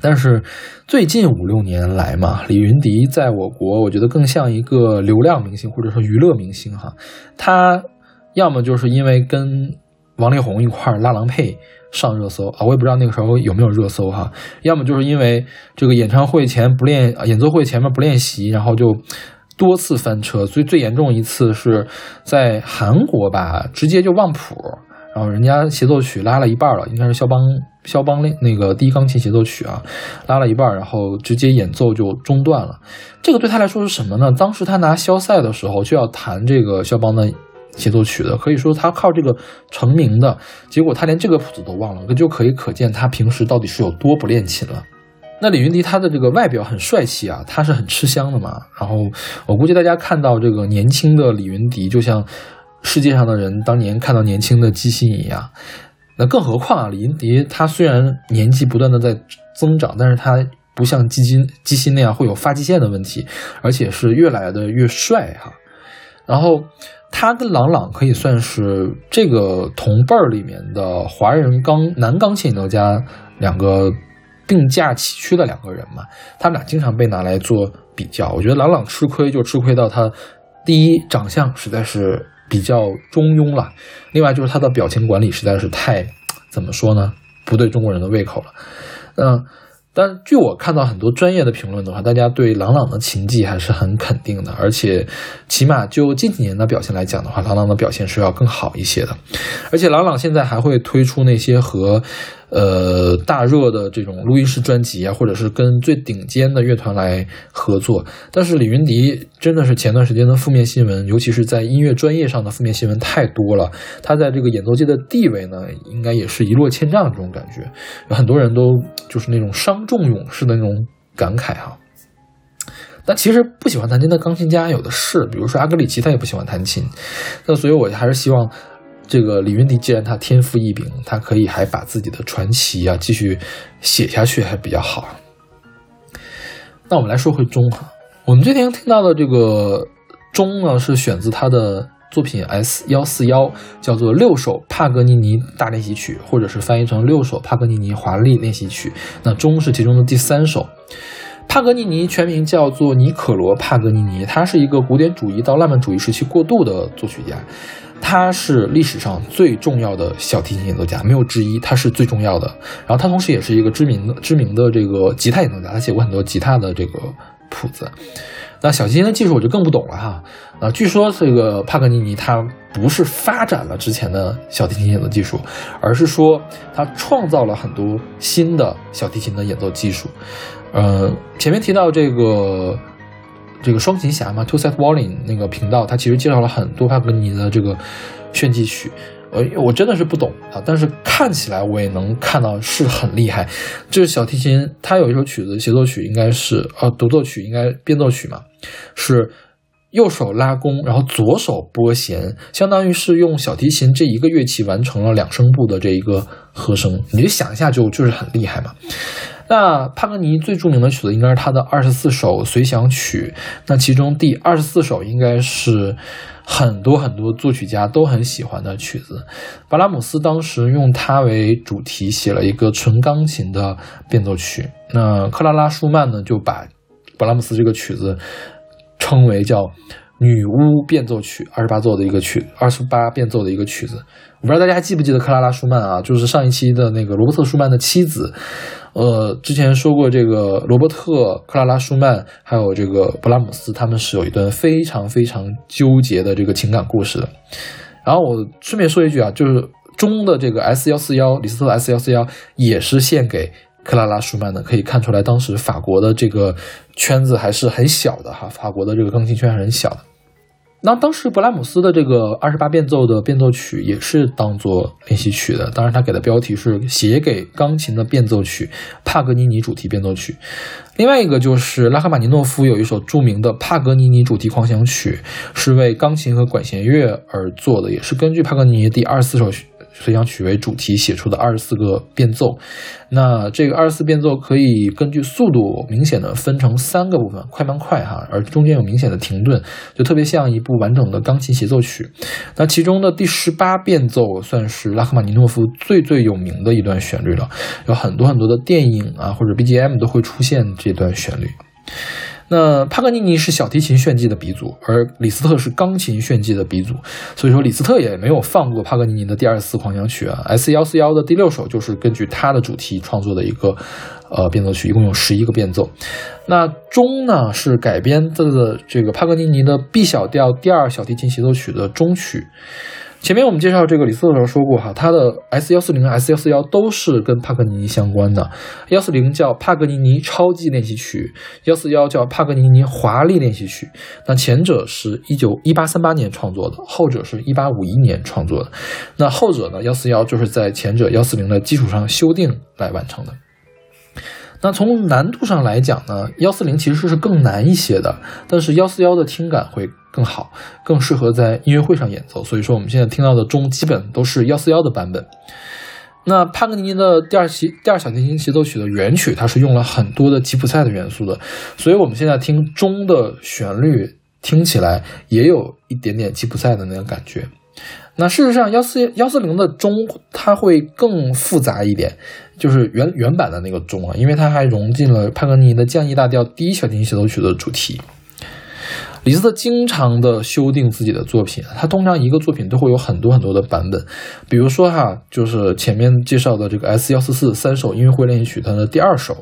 但是最近五六年来嘛，李云迪在我国，我觉得更像一个流量明星或者说娱乐明星哈。他要么就是因为跟王力宏一块儿拉郎配上热搜啊，我也不知道那个时候有没有热搜哈。要么就是因为这个演唱会前不练，演奏会前面不练习，然后就多次翻车。所以最严重一次是在韩国吧，直接就忘谱。然后人家协奏曲拉了一半了，应该是肖邦肖邦那那个第一钢琴协奏曲啊，拉了一半，然后直接演奏就中断了。这个对他来说是什么呢？当时他拿肖赛的时候就要弹这个肖邦的协奏曲的，可以说他靠这个成名的。结果他连这个谱子都忘了，那就可以可见他平时到底是有多不练琴了。那李云迪他的这个外表很帅气啊，他是很吃香的嘛。然后我估计大家看到这个年轻的李云迪，就像。世界上的人当年看到年轻的基辛一样，那更何况啊，李云迪他虽然年纪不断的在增长，但是他不像基金基辛那样会有发际线的问题，而且是越来的越帅哈。然后他跟郎朗可以算是这个同辈儿里面的华人钢男钢琴演奏家两个并驾齐驱的两个人嘛，他们俩经常被拿来做比较。我觉得郎朗吃亏就吃亏到他第一长相实在是。比较中庸了，另外就是他的表情管理实在是太，怎么说呢？不对中国人的胃口了。嗯，但据我看到很多专业的评论的话，大家对郎朗的琴技还是很肯定的，而且起码就近几年的表现来讲的话，郎朗的表现是要更好一些的。而且郎朗现在还会推出那些和。呃，大热的这种录音室专辑啊，或者是跟最顶尖的乐团来合作。但是李云迪真的是前段时间的负面新闻，尤其是在音乐专业上的负面新闻太多了。他在这个演奏界的地位呢，应该也是一落千丈这种感觉。有很多人都就是那种伤仲永式的那种感慨哈。但其实不喜欢弹琴的钢琴家有的是，比如说阿格里奇，他也不喜欢弹琴。那所以我还是希望。这个李云迪既然他天赋异禀，他可以还把自己的传奇啊继续写下去，还比较好。那我们来说回钟哈，我们今天听到的这个钟呢，是选自他的作品 S 幺四幺，叫做六首帕格尼尼大练习曲，或者是翻译成六首帕格尼尼华丽练习曲。那钟是其中的第三首。帕格尼尼全名叫做尼可罗帕格尼尼，他是一个古典主义到浪漫主义时期过渡的作曲家。他是历史上最重要的小提琴演奏家，没有之一，他是最重要的。然后他同时也是一个知名的知名的这个吉他演奏家，他写过很多吉他的这个谱子。那小提琴的技术我就更不懂了哈。啊，据说这个帕格尼尼他不是发展了之前的小提琴演奏技术，而是说他创造了很多新的小提琴的演奏技术。呃，前面提到这个。这个双琴侠嘛，Two Set Violin 那个频道，它其实介绍了很多帕格尼的这个炫技曲，呃，我真的是不懂啊，但是看起来我也能看到是很厉害。这是小提琴，它有一首曲子协奏曲，应该是呃独奏曲，应该变奏曲嘛，是右手拉弓，然后左手拨弦，相当于是用小提琴这一个乐器完成了两声部的这一个和声，你就想一下就就是很厉害嘛。那帕格尼最著名的曲子应该是他的二十四首随想曲，那其中第二十四首应该是很多很多作曲家都很喜欢的曲子。巴拉姆斯当时用它为主题写了一个纯钢琴的变奏曲，那克拉拉舒曼呢就把巴拉姆斯这个曲子称为叫。女巫变奏曲，二十八奏的一个曲，二十八变奏的一个曲子。我不知道大家还记不记得克拉拉舒曼啊？就是上一期的那个罗伯特舒曼的妻子。呃，之前说过这个罗伯特、克拉拉舒曼还有这个布拉姆斯，他们是有一段非常非常纠结的这个情感故事的。然后我顺便说一句啊，就是中的这个 S 幺四幺，李斯特 S 幺四幺也是献给。克拉拉舒曼的可以看出来，当时法国的这个圈子还是很小的哈，法国的这个钢琴圈还是很小的。那当时勃拉姆斯的这个二十八变奏的变奏曲也是当做练习曲的，当然他给的标题是写给钢琴的变奏曲，帕格尼尼主题变奏曲。另外一个就是拉赫玛尼诺夫有一首著名的帕格尼尼主题狂想曲，是为钢琴和管弦乐而做的，也是根据帕格尼尼第二十四首。随想曲为主题写出的二十四个变奏，那这个二十四变奏可以根据速度明显的分成三个部分，快慢快哈，而中间有明显的停顿，就特别像一部完整的钢琴协奏曲。那其中的第十八变奏算是拉赫玛尼诺夫最最有名的一段旋律了，有很多很多的电影啊或者 BGM 都会出现这段旋律。那帕格尼尼是小提琴炫技的鼻祖，而李斯特是钢琴炫技的鼻祖，所以说李斯特也没有放过帕格尼尼的第二十四狂想曲啊。S 幺四幺的第六首就是根据他的主题创作的一个呃变奏曲，一共有十一个变奏。那中呢是改编的这个帕格尼尼的 B 小调第二小提琴协奏曲的中曲。前面我们介绍这个李斯特的时候说过哈，他的 S 幺四零、S 幺四幺都是跟帕格尼尼相关的。幺四零叫帕格尼尼超级练习曲，幺四幺叫帕格尼尼华丽练习曲。那前者是一九一八三八年创作的，后者是一八五一年创作的。那后者呢，幺四幺就是在前者幺四零的基础上修订来完成的。那从难度上来讲呢，幺四零其实是更难一些的，但是幺四幺的听感会更好，更适合在音乐会上演奏。所以说我们现在听到的钟基本都是幺四幺的版本。那帕格尼尼的第二期第二小提琴协奏曲的原曲，它是用了很多的吉普赛的元素的，所以我们现在听钟的旋律听起来也有一点点吉普赛的那个感觉。那事实上，幺四幺四零的钟它会更复杂一点，就是原原版的那个钟啊，因为它还融进了帕格尼的降 E 大调第一小提琴协奏曲的主题。李斯特经常的修订自己的作品，他通常一个作品都会有很多很多的版本。比如说哈，就是前面介绍的这个 S 幺四四三首音乐会练习曲，它的第二首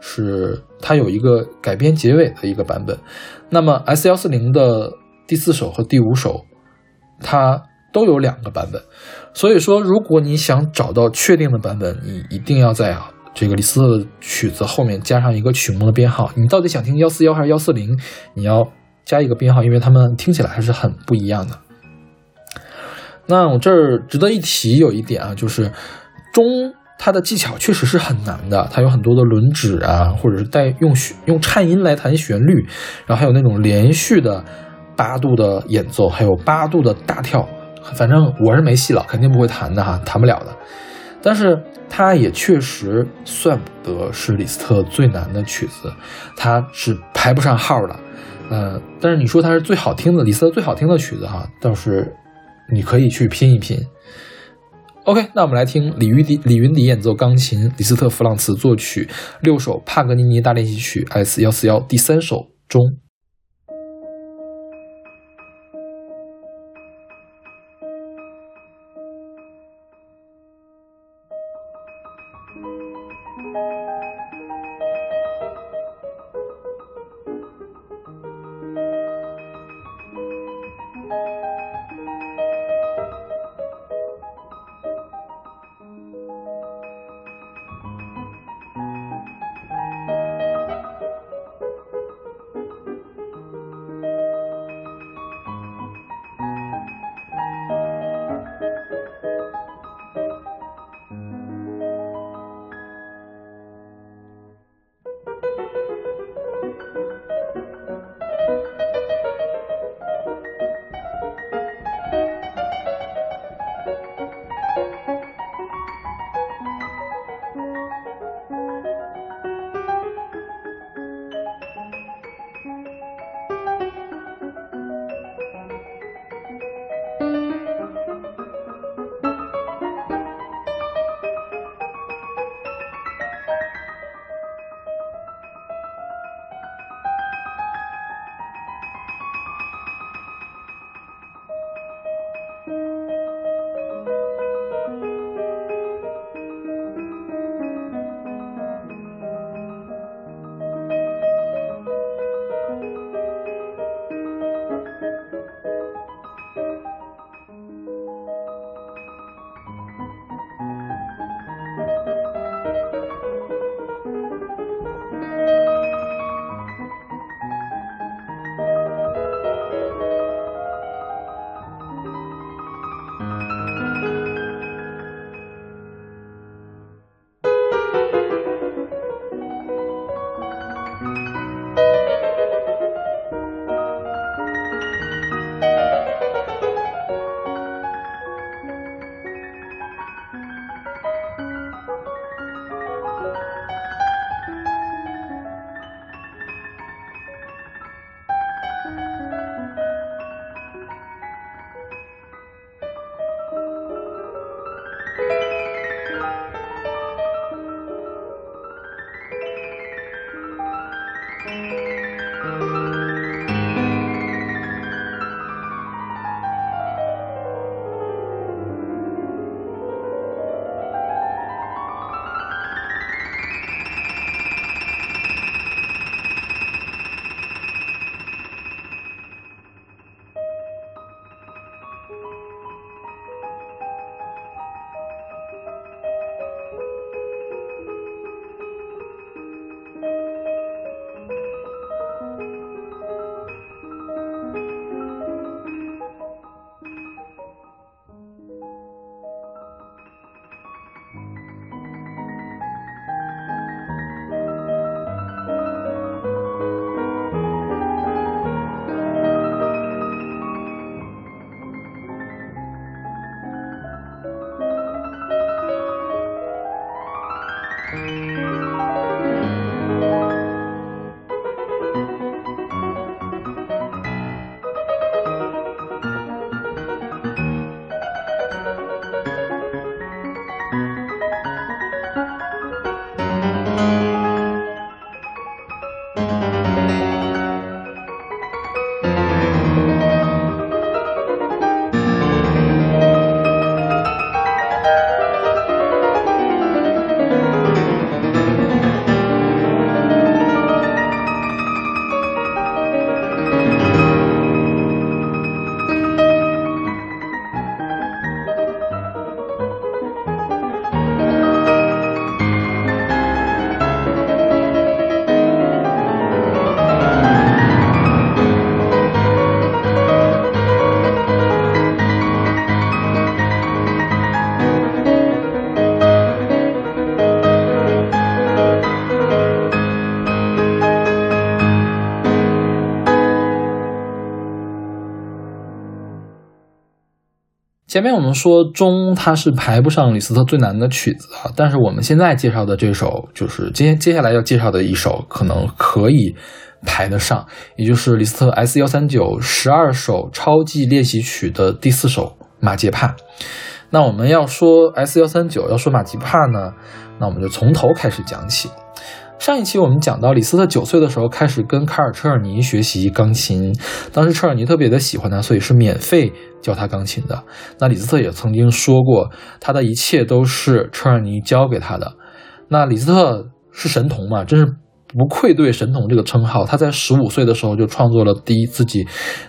是它有一个改编结尾的一个版本。那么 S 幺四零的第四首和第五首，它都有两个版本，所以说，如果你想找到确定的版本，你一定要在啊这个李斯特的曲子后面加上一个曲目的编号。你到底想听幺四幺还是幺四零？你要加一个编号，因为它们听起来还是很不一样的。那我这儿值得一提有一点啊，就是钟它的技巧确实是很难的，它有很多的轮指啊，或者是带用用颤音来弹旋律，然后还有那种连续的八度的演奏，还有八度的大跳。反正我是没戏了，肯定不会弹的哈，弹不了的。但是它也确实算不得是李斯特最难的曲子，它是排不上号的。呃，但是你说它是最好听的李斯特最好听的曲子哈，倒是你可以去拼一拼。OK，那我们来听李云迪李云迪演奏钢琴，李斯特弗朗茨作曲，六首帕格尼尼大练习曲 S 幺四幺第三首中。前面我们说中它是排不上李斯特最难的曲子啊，但是我们现在介绍的这首就是接接下来要介绍的一首，可能可以排得上，也就是李斯特 S 幺三九十二首超级练习曲的第四首马杰帕。那我们要说 S 幺三九，要说马吉帕呢，那我们就从头开始讲起。上一期我们讲到，李斯特九岁的时候开始跟卡尔车尔尼学习钢琴，当时车尔尼特别的喜欢他，所以是免费教他钢琴的。那李斯特也曾经说过，他的一切都是车尔尼教给他的。那李斯特是神童嘛，真是不愧对神童这个称号。他在十五岁的时候就创作了第一自己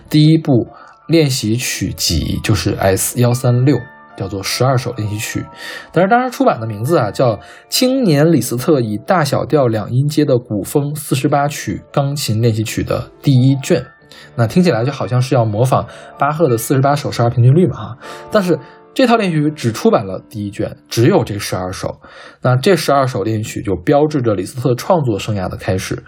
第一部练习曲集，就是 S 幺三六。叫做十二首练习曲，但是当时出版的名字啊叫《青年李斯特以大小调两音阶的古风四十八曲钢琴练习曲的第一卷》，那听起来就好像是要模仿巴赫的四十八首十二平均律嘛哈，但是。这套练习曲只出版了第一卷，只有这十二首。那这十二首练习曲就标志着李斯特创作生涯的开始。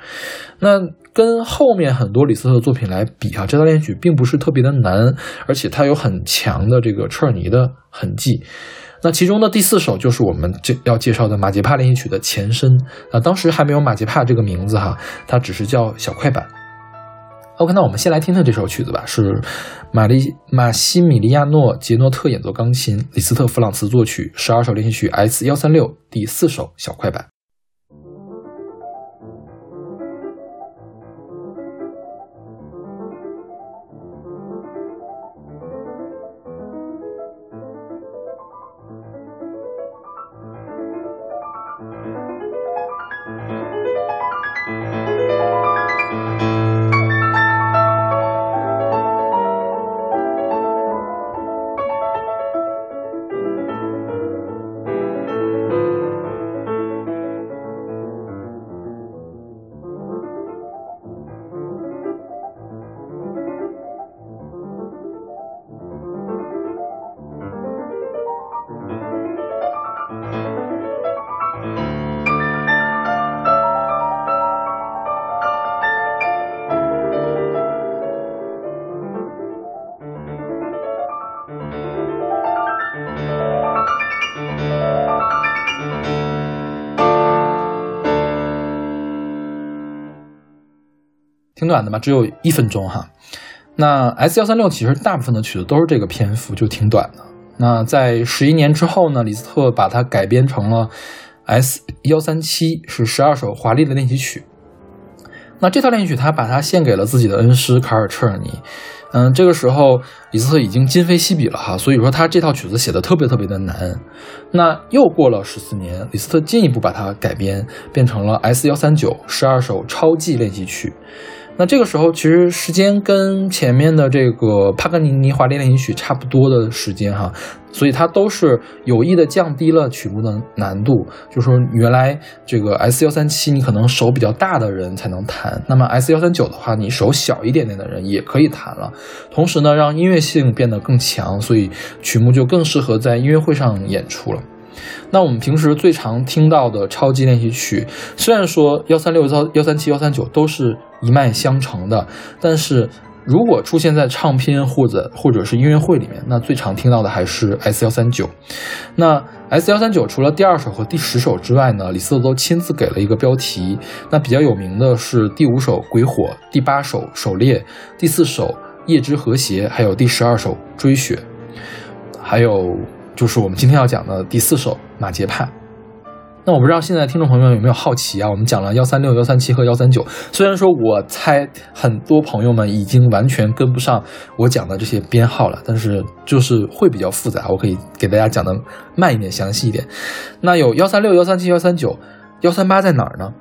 那跟后面很多李斯特的作品来比啊，这套练习曲并不是特别的难，而且它有很强的这个车尔尼的痕迹。那其中的第四首就是我们这要介绍的马杰帕练习曲的前身。啊，当时还没有马杰帕这个名字哈，它只是叫小快板。OK，那我们先来听听这首曲子吧，是玛丽马西米利亚诺杰诺特演奏钢琴，李斯特弗朗茨作曲，十二首练习曲 S 幺三六第四首小快板。短的嘛，只有一分钟哈。那 S 幺三六其实大部分的曲子都是这个篇幅，就挺短的。那在十一年之后呢，李斯特把它改编成了 S 幺三七，是十二首华丽的练习曲。那这套练习曲，他把它献给了自己的恩师卡尔彻尔尼。嗯，这个时候李斯特已经今非昔比了哈，所以说他这套曲子写的特别特别的难。那又过了十四年，李斯特进一步把它改编，变成了 S 幺三九十二首超级练习曲。那这个时候，其实时间跟前面的这个帕格尼尼华丽练习曲差不多的时间哈，所以它都是有意的降低了曲目的难度。就说原来这个 S 幺三七，你可能手比较大的人才能弹，那么 S 幺三九的话，你手小一点点的人也可以弹了。同时呢，让音乐性变得更强，所以曲目就更适合在音乐会上演出了。那我们平时最常听到的超级练习曲，虽然说幺三六幺幺三七幺三九都是一脉相承的，但是如果出现在唱片或者或者是音乐会里面，那最常听到的还是 S 幺三九。那 S 幺三九除了第二首和第十首之外呢，李斯特都亲自给了一个标题。那比较有名的是第五首《鬼火》，第八首《狩猎》，第四首《夜之和谐》，还有第十二首《追雪》，还有就是我们今天要讲的第四首《马杰帕》。那我不知道现在听众朋友们有没有好奇啊？我们讲了幺三六、幺三七和幺三九，虽然说我猜很多朋友们已经完全跟不上我讲的这些编号了，但是就是会比较复杂，我可以给大家讲的慢一点、详细一点。那有幺三六、幺三七、幺三九、幺三八在哪儿呢？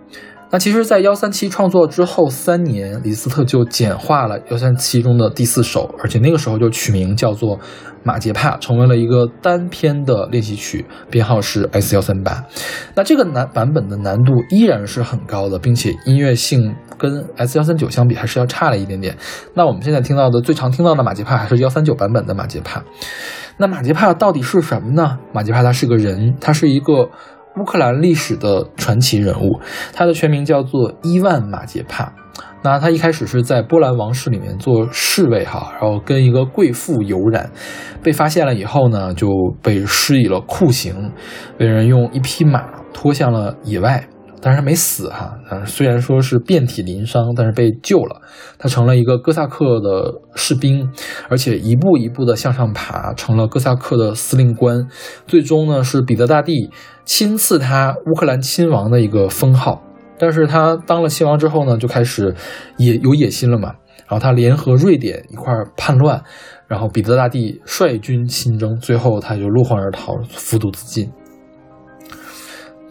那其实，在幺三七创作之后三年，李斯特就简化了幺三七中的第四首，而且那个时候就取名叫做。马杰帕成为了一个单篇的练习曲，编号是 S 幺三八。那这个难版本的难度依然是很高的，并且音乐性跟 S 幺三九相比还是要差了一点点。那我们现在听到的最常听到的马杰帕还是幺三九版本的马杰帕。那马杰帕到底是什么呢？马杰帕他是个人，他是一个乌克兰历史的传奇人物，他的全名叫做伊万马杰帕。那他一开始是在波兰王室里面做侍卫哈，然后跟一个贵妇有染，被发现了以后呢，就被施以了酷刑，被人用一匹马拖向了野外，但是没死哈，但是虽然说是遍体鳞伤，但是被救了，他成了一个哥萨克的士兵，而且一步一步的向上爬，成了哥萨克的司令官，最终呢是彼得大帝亲赐他乌克兰亲王的一个封号。但是他当了亲王之后呢，就开始野有野心了嘛。然后他联合瑞典一块叛乱，然后彼得大帝率军亲征，最后他就落荒而逃，服毒自尽。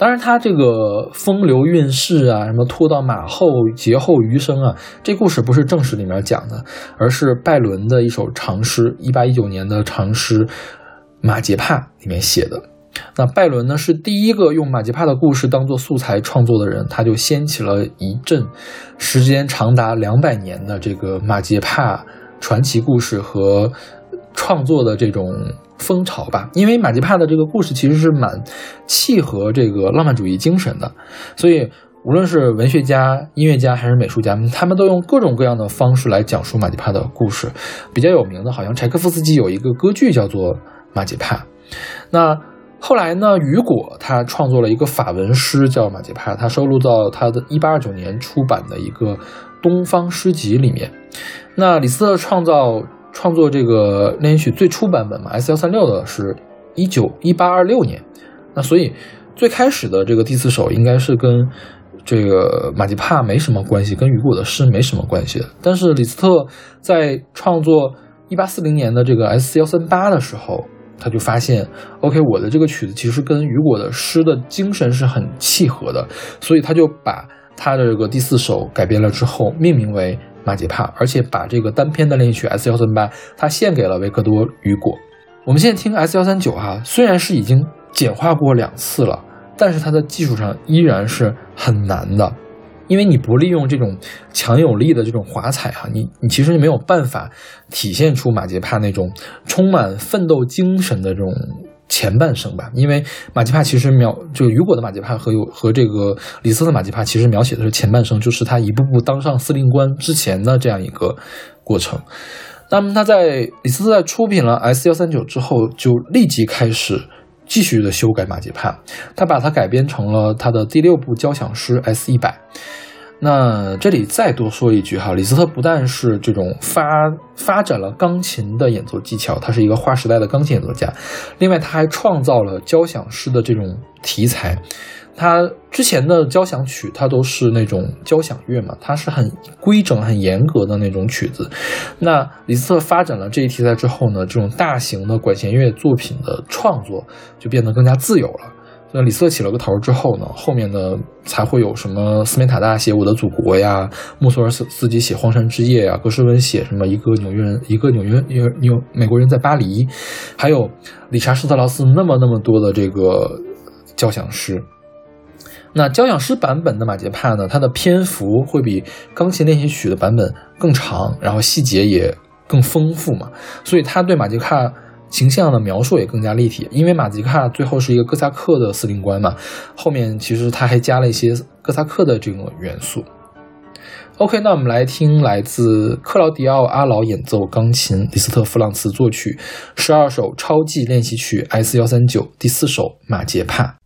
当然，他这个风流韵事啊，什么拖到马后劫后余生啊，这故事不是正史里面讲的，而是拜伦的一首长诗，一八一九年的长诗《马杰帕》里面写的。那拜伦呢是第一个用马杰帕的故事当做素材创作的人，他就掀起了一阵时间长达两百年的这个马杰帕传奇故事和创作的这种风潮吧。因为马吉帕的这个故事其实是蛮契合这个浪漫主义精神的，所以无论是文学家、音乐家还是美术家，他们都用各种各样的方式来讲述马吉帕的故事。比较有名的，好像柴可夫斯基有一个歌剧叫做《马吉帕》，那。后来呢，雨果他创作了一个法文诗叫《马吉帕》，他收录到他的一八二九年出版的一个东方诗集里面。那李斯特创造创作这个练习曲最初版本嘛，S 幺三六的是一九一八二六年。那所以最开始的这个第四首应该是跟这个马吉帕没什么关系，跟雨果的诗没什么关系。但是李斯特在创作一八四零年的这个 S 幺三八的时候。他就发现，OK，我的这个曲子其实跟雨果的诗的精神是很契合的，所以他就把他的这个第四首改编了之后，命名为《马杰帕》，而且把这个单篇的练习曲 S 幺三八，他献给了维克多·雨果。我们现在听 S 幺三九哈，虽然是已经简化过两次了，但是它的技术上依然是很难的。因为你不利用这种强有力的这种华彩哈，你你其实没有办法体现出马杰帕那种充满奋斗精神的这种前半生吧。因为马吉帕其实描就雨果的马吉帕和有和这个李斯特马吉帕其实描写的是前半生，就是他一步步当上司令官之前的这样一个过程。那么他在李斯特在出品了 S 幺三九之后，就立即开始继续的修改马吉帕，他把它改编成了他的第六部交响诗 S 一百。那这里再多说一句哈，李斯特不但是这种发发展了钢琴的演奏技巧，他是一个划时代的钢琴演奏家，另外他还创造了交响诗的这种题材。他之前的交响曲，它都是那种交响乐嘛，它是很规整、很严格的那种曲子。那李斯特发展了这一题材之后呢，这种大型的管弦乐作品的创作就变得更加自由了。那李斯特起了个头之后呢，后面的才会有什么斯梅塔大写《我的祖国》呀，穆索尔斯斯基写《荒山之夜》呀，格什温写什么一个纽约人，一个纽约纽纽美国人在巴黎，还有理查施特劳斯那么那么多的这个交响诗。那交响诗版本的马杰帕呢，它的篇幅会比钢琴练习曲的版本更长，然后细节也更丰富嘛，所以他对马杰帕。形象的描述也更加立体。因为马吉卡最后是一个哥萨克的司令官嘛，后面其实他还加了一些哥萨克的这种元素。OK，那我们来听来自克劳迪奥·阿劳演奏钢琴，李斯特·弗朗茨作曲，十二首超级练习曲 S 幺三九第四首马杰帕。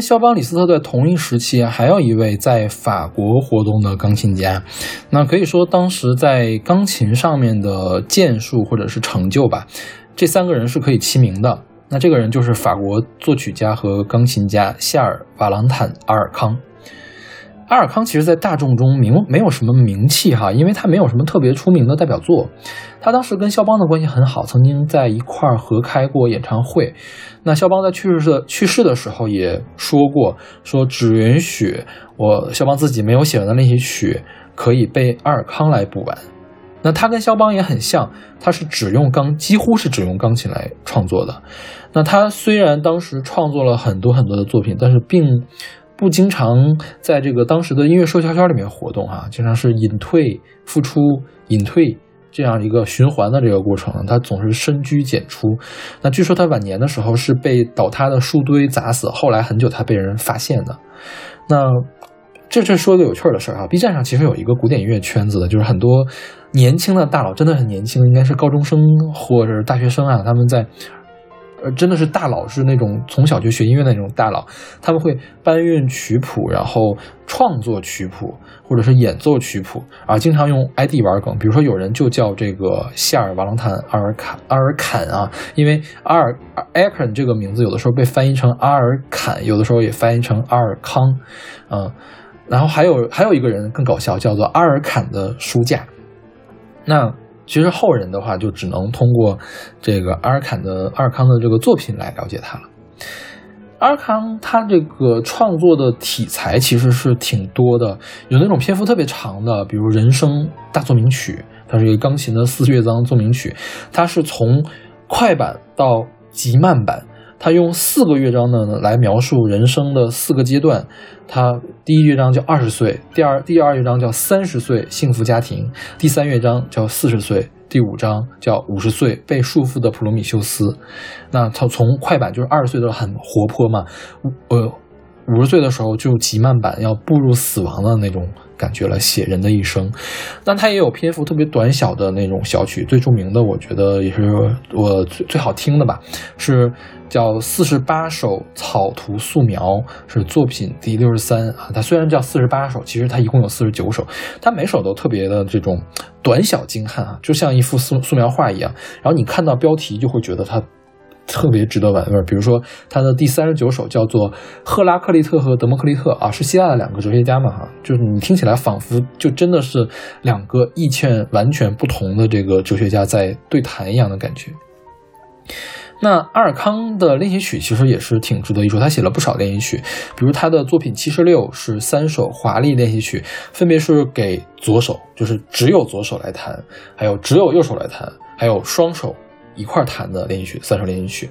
肖邦、李斯特在同一时期，还有一位在法国活动的钢琴家，那可以说当时在钢琴上面的建树或者是成就吧，这三个人是可以齐名的。那这个人就是法国作曲家和钢琴家夏尔·瓦朗坦·阿尔康。阿尔康其实，在大众中名没有什么名气哈，因为他没有什么特别出名的代表作。他当时跟肖邦的关系很好，曾经在一块儿合开过演唱会。那肖邦在去世的去世的时候也说过，说只允许我肖邦自己没有写完的练习曲可以被阿尔康来补完。那他跟肖邦也很像，他是只用钢，几乎是只用钢琴来创作的。那他虽然当时创作了很多很多的作品，但是并。不经常在这个当时的音乐社交圈里面活动哈，经常是隐退、复出、隐退这样一个循环的这个过程。他总是深居简出。那据说他晚年的时候是被倒塌的树堆砸死，后来很久才被人发现的。那这这说一个有趣的事儿啊，B 站上其实有一个古典音乐圈子的，就是很多年轻的大佬，真的很年轻，应该是高中生或者是大学生啊，他们在。呃，真的是大佬，是那种从小就学音乐的那种大佬，他们会搬运曲谱，然后创作曲谱，或者是演奏曲谱啊，经常用 ID 玩梗，比如说有人就叫这个夏尔·瓦朗坦·阿尔坎阿尔坎啊，因为阿尔阿尔坎这个名字有的时候被翻译成阿尔坎，有的时候也翻译成阿尔康，嗯，然后还有还有一个人更搞笑，叫做阿尔坎的书架，那。其实后人的话就只能通过这个阿尔坎的阿尔康的这个作品来了解他了。阿尔康他这个创作的题材其实是挺多的，有那种篇幅特别长的，比如《人生大奏鸣曲》，它是一个钢琴的四乐章奏鸣曲，它是从快板到极慢版。他用四个乐章呢来描述人生的四个阶段。他第一乐章叫二十岁，第二第二乐章叫三十岁幸福家庭，第三乐章叫四十岁，第五章叫五十岁被束缚的普罗米修斯。那他从快板就是二十岁的很活泼嘛，呃，五十岁的时候就极慢板要步入死亡的那种。感觉了写人的一生，那他也有篇幅特别短小的那种小曲，最著名的我觉得也是我最最好听的吧，是叫四十八首草图素描，是作品第六十三啊。它虽然叫四十八首，其实它一共有四十九首，它每首都特别的这种短小精悍啊，就像一幅素素描画一样。然后你看到标题就会觉得它。特别值得玩味儿，比如说他的第三十九首叫做《赫拉克利特和德谟克利特》啊，是希腊的两个哲学家嘛哈，就是你听起来仿佛就真的是两个意见完全不同的这个哲学家在对谈一样的感觉。那阿尔康的练习曲其实也是挺值得一说，他写了不少练习曲，比如他的作品七十六是三首华丽练习曲，分别是给左手，就是只有左手来弹，还有只有右手来弹，还有双手。一块弹的练习曲，三首练习曲。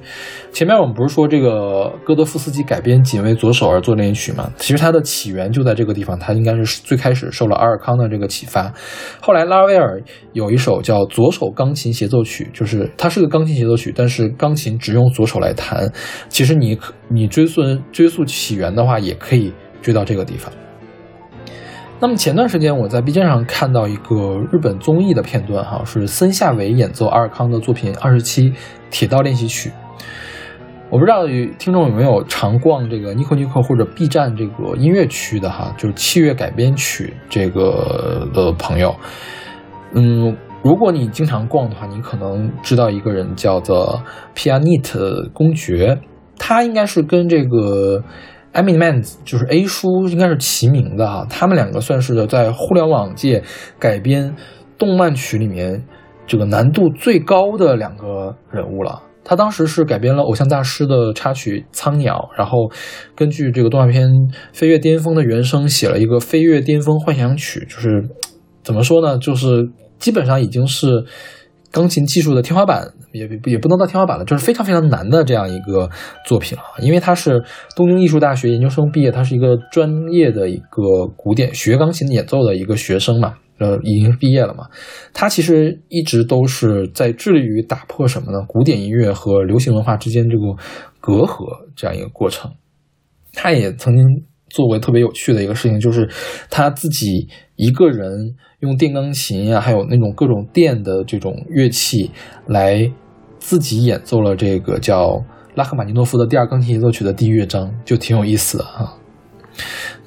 前面我们不是说这个哥德夫斯基改编仅为左手而作练习曲吗？其实它的起源就在这个地方，它应该是最开始受了阿尔康的这个启发。后来拉威尔有一首叫左手钢琴协奏曲，就是它是个钢琴协奏曲，但是钢琴只用左手来弹。其实你可你追溯追溯起源的话，也可以追到这个地方。那么前段时间我在 B 站上看到一个日本综艺的片段，哈，是森下伟演奏阿尔康的作品二十七铁道练习曲。我不知道听众有没有常逛这个 Nico Nico 或者 B 站这个音乐区的哈，就是器乐改编曲这个的朋友。嗯，如果你经常逛的话，你可能知道一个人叫做 Pianit 公爵，他应该是跟这个。E m i n e m a n 就是 A 叔，应该是齐名的哈。他们两个算是在互联网界改编动漫曲里面这个难度最高的两个人物了。他当时是改编了偶像大师的插曲《苍鸟》，然后根据这个动画片《飞跃巅峰》的原声写了一个《飞跃巅峰幻想曲》，就是怎么说呢？就是基本上已经是。钢琴技术的天花板也也不能到天花板了，就是非常非常难的这样一个作品啊。因为他是东京艺术大学研究生毕业，他是一个专业的一个古典学钢琴演奏的一个学生嘛，呃，已经毕业了嘛。他其实一直都是在致力于打破什么呢？古典音乐和流行文化之间这个隔阂这样一个过程。他也曾经作为特别有趣的一个事情，就是他自己一个人。用电钢琴呀，还有那种各种电的这种乐器来自己演奏了这个叫拉赫玛尼诺夫的第二钢琴协奏曲的第一乐章，就挺有意思的啊。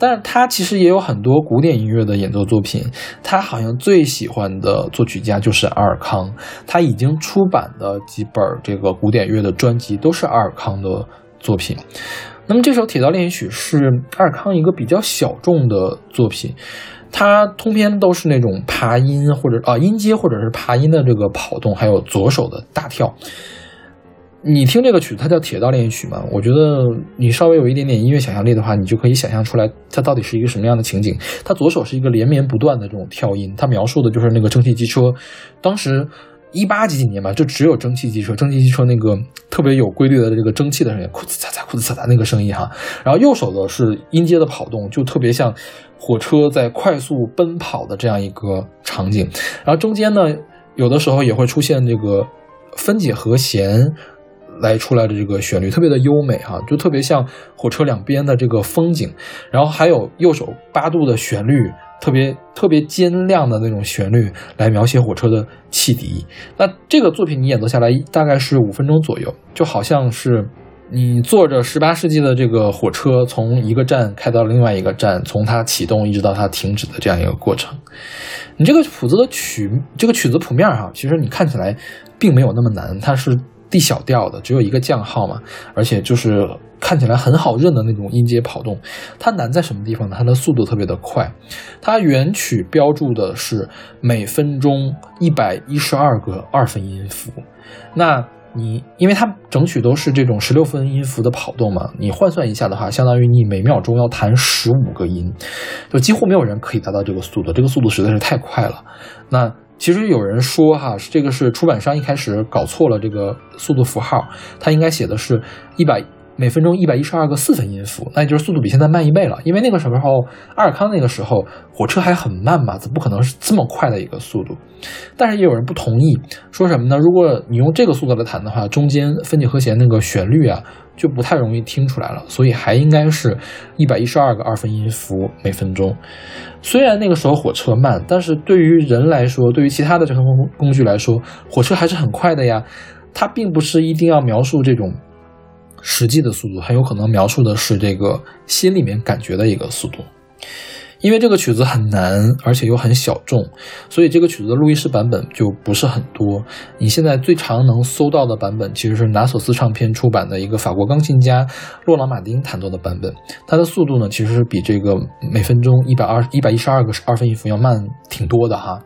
但是他其实也有很多古典音乐的演奏作品，他好像最喜欢的作曲家就是阿尔康，他已经出版的几本这个古典乐的专辑都是阿尔康的作品。那么这首《铁道练习曲》是阿尔康一个比较小众的作品，它通篇都是那种爬音或者啊音阶或者是爬音的这个跑动，还有左手的大跳。你听这个曲，它叫《铁道练习曲》嘛？我觉得你稍微有一点点音乐想象力的话，你就可以想象出来它到底是一个什么样的情景。它左手是一个连绵不断的这种跳音，它描述的就是那个蒸汽机车。当时一八几几年吧，就只有蒸汽机车，蒸汽机车那个特别有规律的这个蒸汽的声音，库兹嚓嚓，库兹嚓嚓那个声音哈。然后右手的是音阶的跑动，就特别像火车在快速奔跑的这样一个场景。然后中间呢，有的时候也会出现这个分解和弦。来出来的这个旋律特别的优美哈，就特别像火车两边的这个风景，然后还有右手八度的旋律，特别特别尖亮的那种旋律来描写火车的汽笛。那这个作品你演奏下来大概是五分钟左右，就好像是你坐着十八世纪的这个火车从一个站开到另外一个站，从它启动一直到它停止的这样一个过程。你这个谱子的曲，这个曲子谱面哈，其实你看起来并没有那么难，它是。D 小调的只有一个降号嘛，而且就是看起来很好认的那种音阶跑动。它难在什么地方呢？它的速度特别的快。它原曲标注的是每分钟一百一十二个二分音符。那你因为它整曲都是这种十六分音符的跑动嘛，你换算一下的话，相当于你每秒钟要弹十五个音，就几乎没有人可以达到这个速度。这个速度实在是太快了。那。其实有人说，哈，这个是出版商一开始搞错了这个速度符号，它应该写的是一百每分钟一百一十二个四分音符，那也就是速度比现在慢一倍了。因为那个时候阿尔康那个时候火车还很慢嘛，怎么可能是这么快的一个速度？但是也有人不同意，说什么呢？如果你用这个速度来弹的话，中间分解和弦那个旋律啊。就不太容易听出来了，所以还应该是一百一十二个二分音符每分钟。虽然那个时候火车慢，但是对于人来说，对于其他的交通工工具来说，火车还是很快的呀。它并不是一定要描述这种实际的速度，很有可能描述的是这个心里面感觉的一个速度。因为这个曲子很难，而且又很小众，所以这个曲子的录音室版本就不是很多。你现在最常能搜到的版本，其实是拿索斯唱片出版的一个法国钢琴家洛朗马丁弹奏的版本。它的速度呢，其实是比这个每分钟一百二一百一十二个二分音符要慢挺多的哈。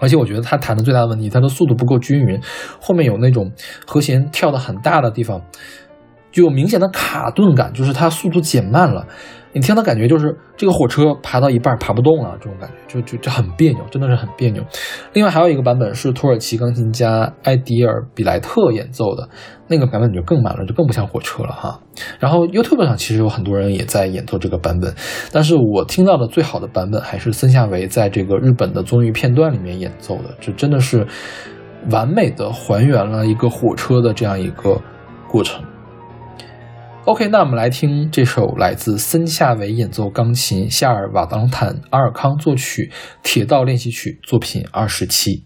而且我觉得他弹的最大的问题，他的速度不够均匀，后面有那种和弦跳的很大的地方，就有明显的卡顿感，就是它速度减慢了。你听的感觉就是这个火车爬到一半爬不动了，这种感觉就就就很别扭，真的是很别扭。另外还有一个版本是土耳其钢琴家埃迪尔比莱特演奏的，那个版本就更慢了，就更不像火车了哈。然后 YouTube 上其实有很多人也在演奏这个版本，但是我听到的最好的版本还是森下维在这个日本的综艺片段里面演奏的，这真的是完美的还原了一个火车的这样一个过程。OK，那我们来听这首来自森下维演奏钢琴、夏尔瓦当坦、阿尔康作曲《铁道练习曲》作品二十七。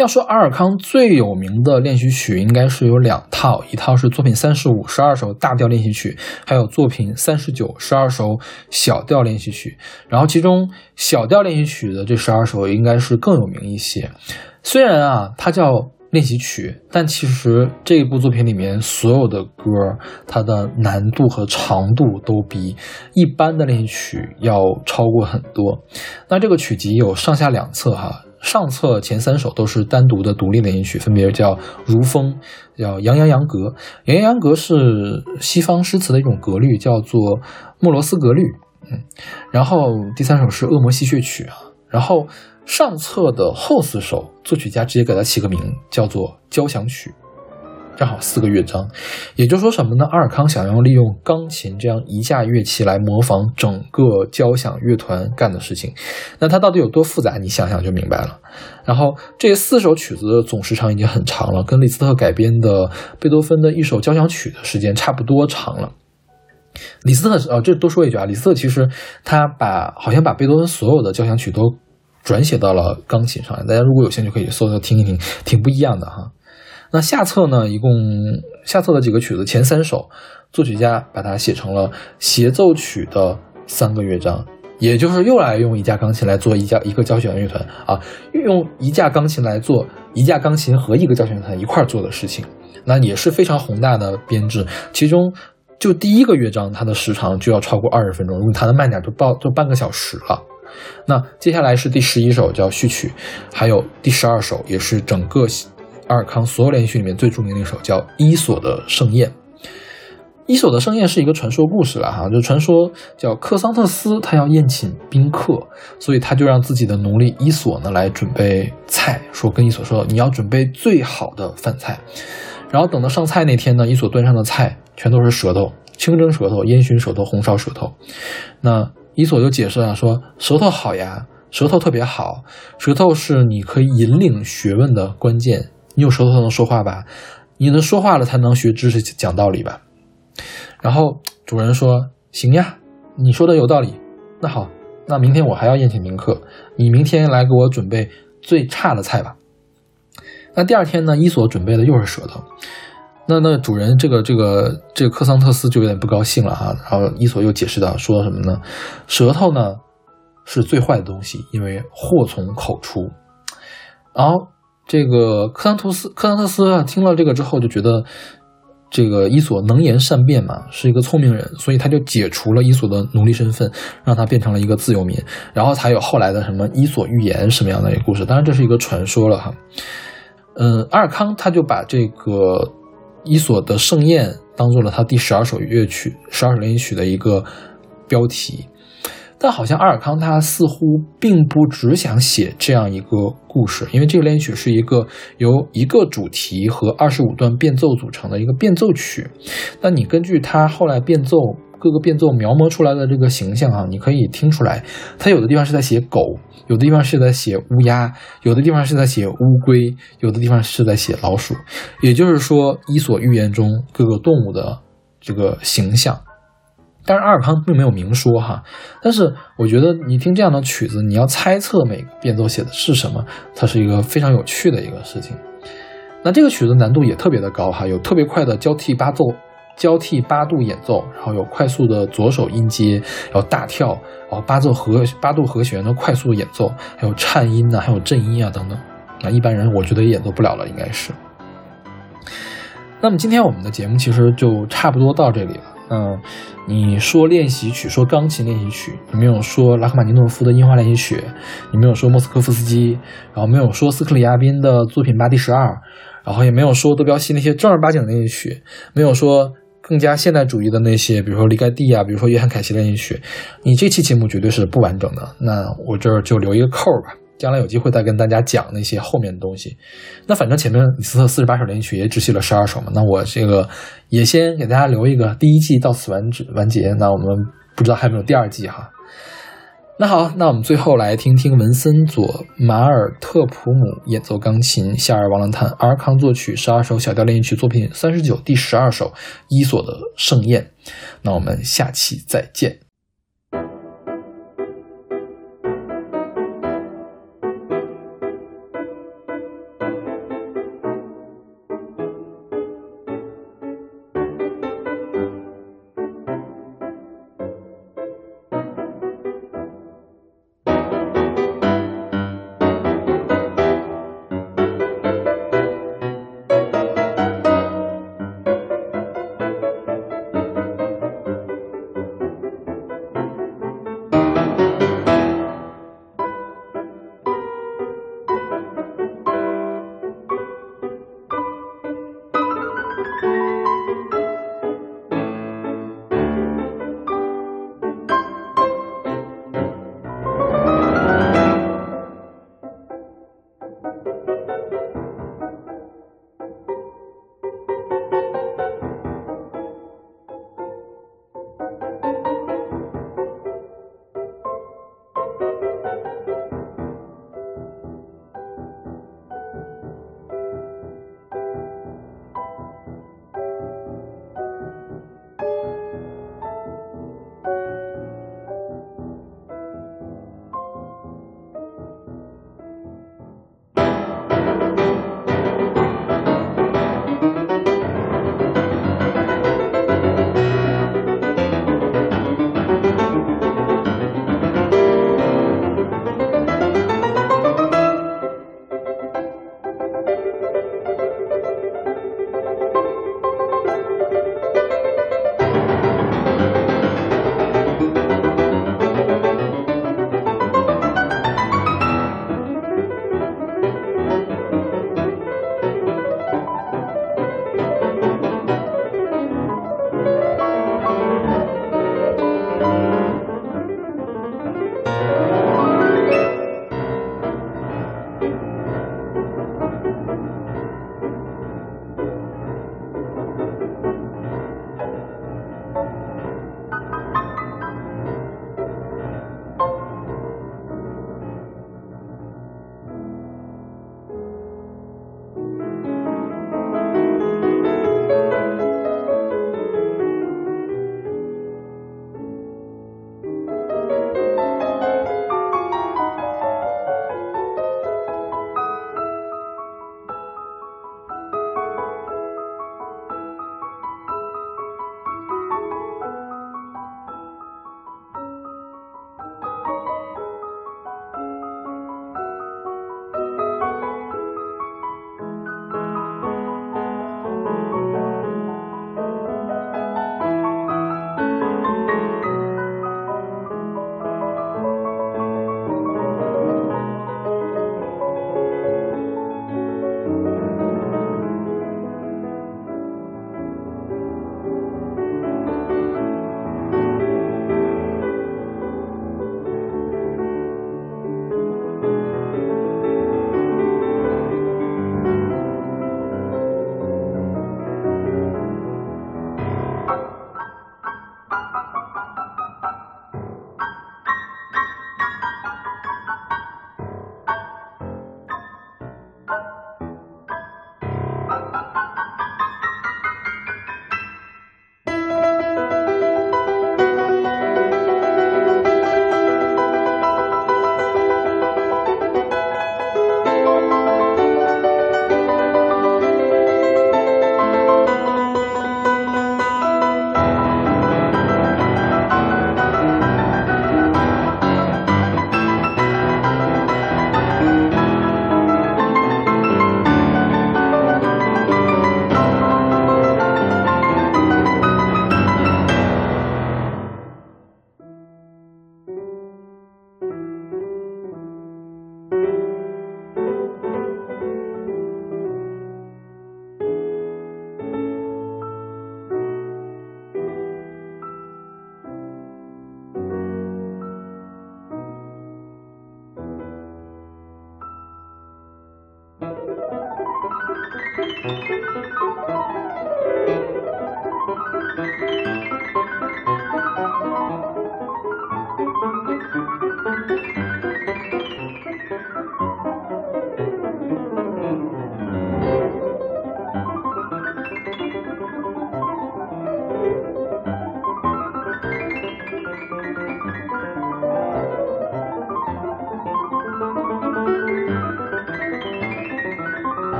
要说阿尔康最有名的练习曲，应该是有两套，一套是作品三十五十二首大调练习曲，还有作品三十九十二首小调练习曲。然后其中小调练习曲的这十二首应该是更有名一些。虽然啊，它叫。练习曲，但其实这一部作品里面所有的歌，它的难度和长度都比一般的练习曲要超过很多。那这个曲集有上下两册哈，上册前三首都是单独的独立的音曲，分别叫《如风》，叫《洋洋洋格》。洋洋洋格是西方诗词的一种格律，叫做莫罗斯格律。嗯，然后第三首是《恶魔吸血曲》啊，然后。上册的后四首，作曲家直接给它起个名，叫做交响曲，正好四个乐章。也就是说什么呢？阿尔康想要利用钢琴这样一架乐器来模仿整个交响乐团干的事情。那它到底有多复杂？你想想就明白了。然后这四首曲子的总时长已经很长了，跟李斯特改编的贝多芬的一首交响曲的时间差不多长了。李斯特，呃，这多说一句啊，李斯特其实他把好像把贝多芬所有的交响曲都。转写到了钢琴上，大家如果有兴趣可以搜搜听一听，挺不一样的哈。那下册呢，一共下册的几个曲子，前三首作曲家把它写成了协奏曲的三个乐章，也就是又来用一架钢琴来做一架一个交响乐团啊，用一架钢琴来做一架钢琴和一个交响乐团一块做的事情，那也是非常宏大的编制。其中就第一个乐章，它的时长就要超过二十分钟，如果弹的慢点，就报就半个小时了。那接下来是第十一首叫序曲，还有第十二首，也是整个阿尔康所有连续剧里面最著名的一首，叫伊索的盛宴。伊索的盛宴是一个传说故事了哈，就传说叫克桑特斯他要宴请宾客，所以他就让自己的奴隶伊索呢来准备菜，说跟伊索说你要准备最好的饭菜，然后等到上菜那天呢，伊索端上的菜全都是舌头，清蒸舌头、烟熏舌头、红烧舌头，那。伊索就解释了，说舌头好呀，舌头特别好，舌头是你可以引领学问的关键。你有舌头才能说话吧？你能说话了才能学知识、讲道理吧？然后主人说：“行呀，你说的有道理。那好，那明天我还要宴请宾客，你明天来给我准备最差的菜吧。”那第二天呢？伊索准备的又是舌头。那那主人这个这个这个克桑特斯就有点不高兴了哈，然后伊索又解释到说什么呢？舌头呢是最坏的东西，因为祸从口出。然后这个克桑图斯克桑特斯啊听了这个之后就觉得这个伊索能言善辩嘛，是一个聪明人，所以他就解除了伊索的奴隶身份，让他变成了一个自由民，然后才有后来的什么伊索寓言什么样的一个故事。当然这是一个传说了哈。嗯，阿尔康他就把这个。伊索的盛宴当做了他第十二首乐曲、十二首练习曲的一个标题，但好像阿尔康他似乎并不只想写这样一个故事，因为这个练习曲是一个由一个主题和二十五段变奏组成的一个变奏曲。那你根据他后来变奏。各个变奏描摹出来的这个形象啊，你可以听出来，他有的地方是在写狗，有的地方是在写乌鸦，有的地方是在写乌龟，有的地方是在写老鼠。也就是说，伊索寓言中各个动物的这个形象。但是阿尔康并没有明说哈，但是我觉得你听这样的曲子，你要猜测每个变奏写的是什么，它是一个非常有趣的一个事情。那这个曲子难度也特别的高哈，有特别快的交替八奏。交替八度演奏，然后有快速的左手音阶，然后大跳，然后八奏和八度和弦的快速演奏，还有颤音啊，还有震音啊等等。那一般人我觉得也演奏不了了，应该是。那么今天我们的节目其实就差不多到这里了。嗯，你说练习曲，说钢琴练习曲，你没有说拉赫玛尼诺夫的樱花练习曲，你没有说莫斯科夫斯基，然后没有说斯克里亚宾的作品八第十二，然后也没有说德彪西那些正儿八经的练习曲，没有说。更加现代主义的那些，比如说李盖蒂啊，比如说约翰凯奇练习曲，你这期节目绝对是不完整的。那我这儿就留一个扣吧，将来有机会再跟大家讲那些后面的东西。那反正前面李斯特四十八首练习曲也只写了十二首嘛，那我这个也先给大家留一个第一季到此完止完结。那我们不知道还有没有第二季哈。那好，那我们最后来听听文森佐马尔特普姆演奏钢琴，夏尔·王兰坦、阿尔康作曲十二首小调练习曲作品三十九第十二首伊索的盛宴。那我们下期再见。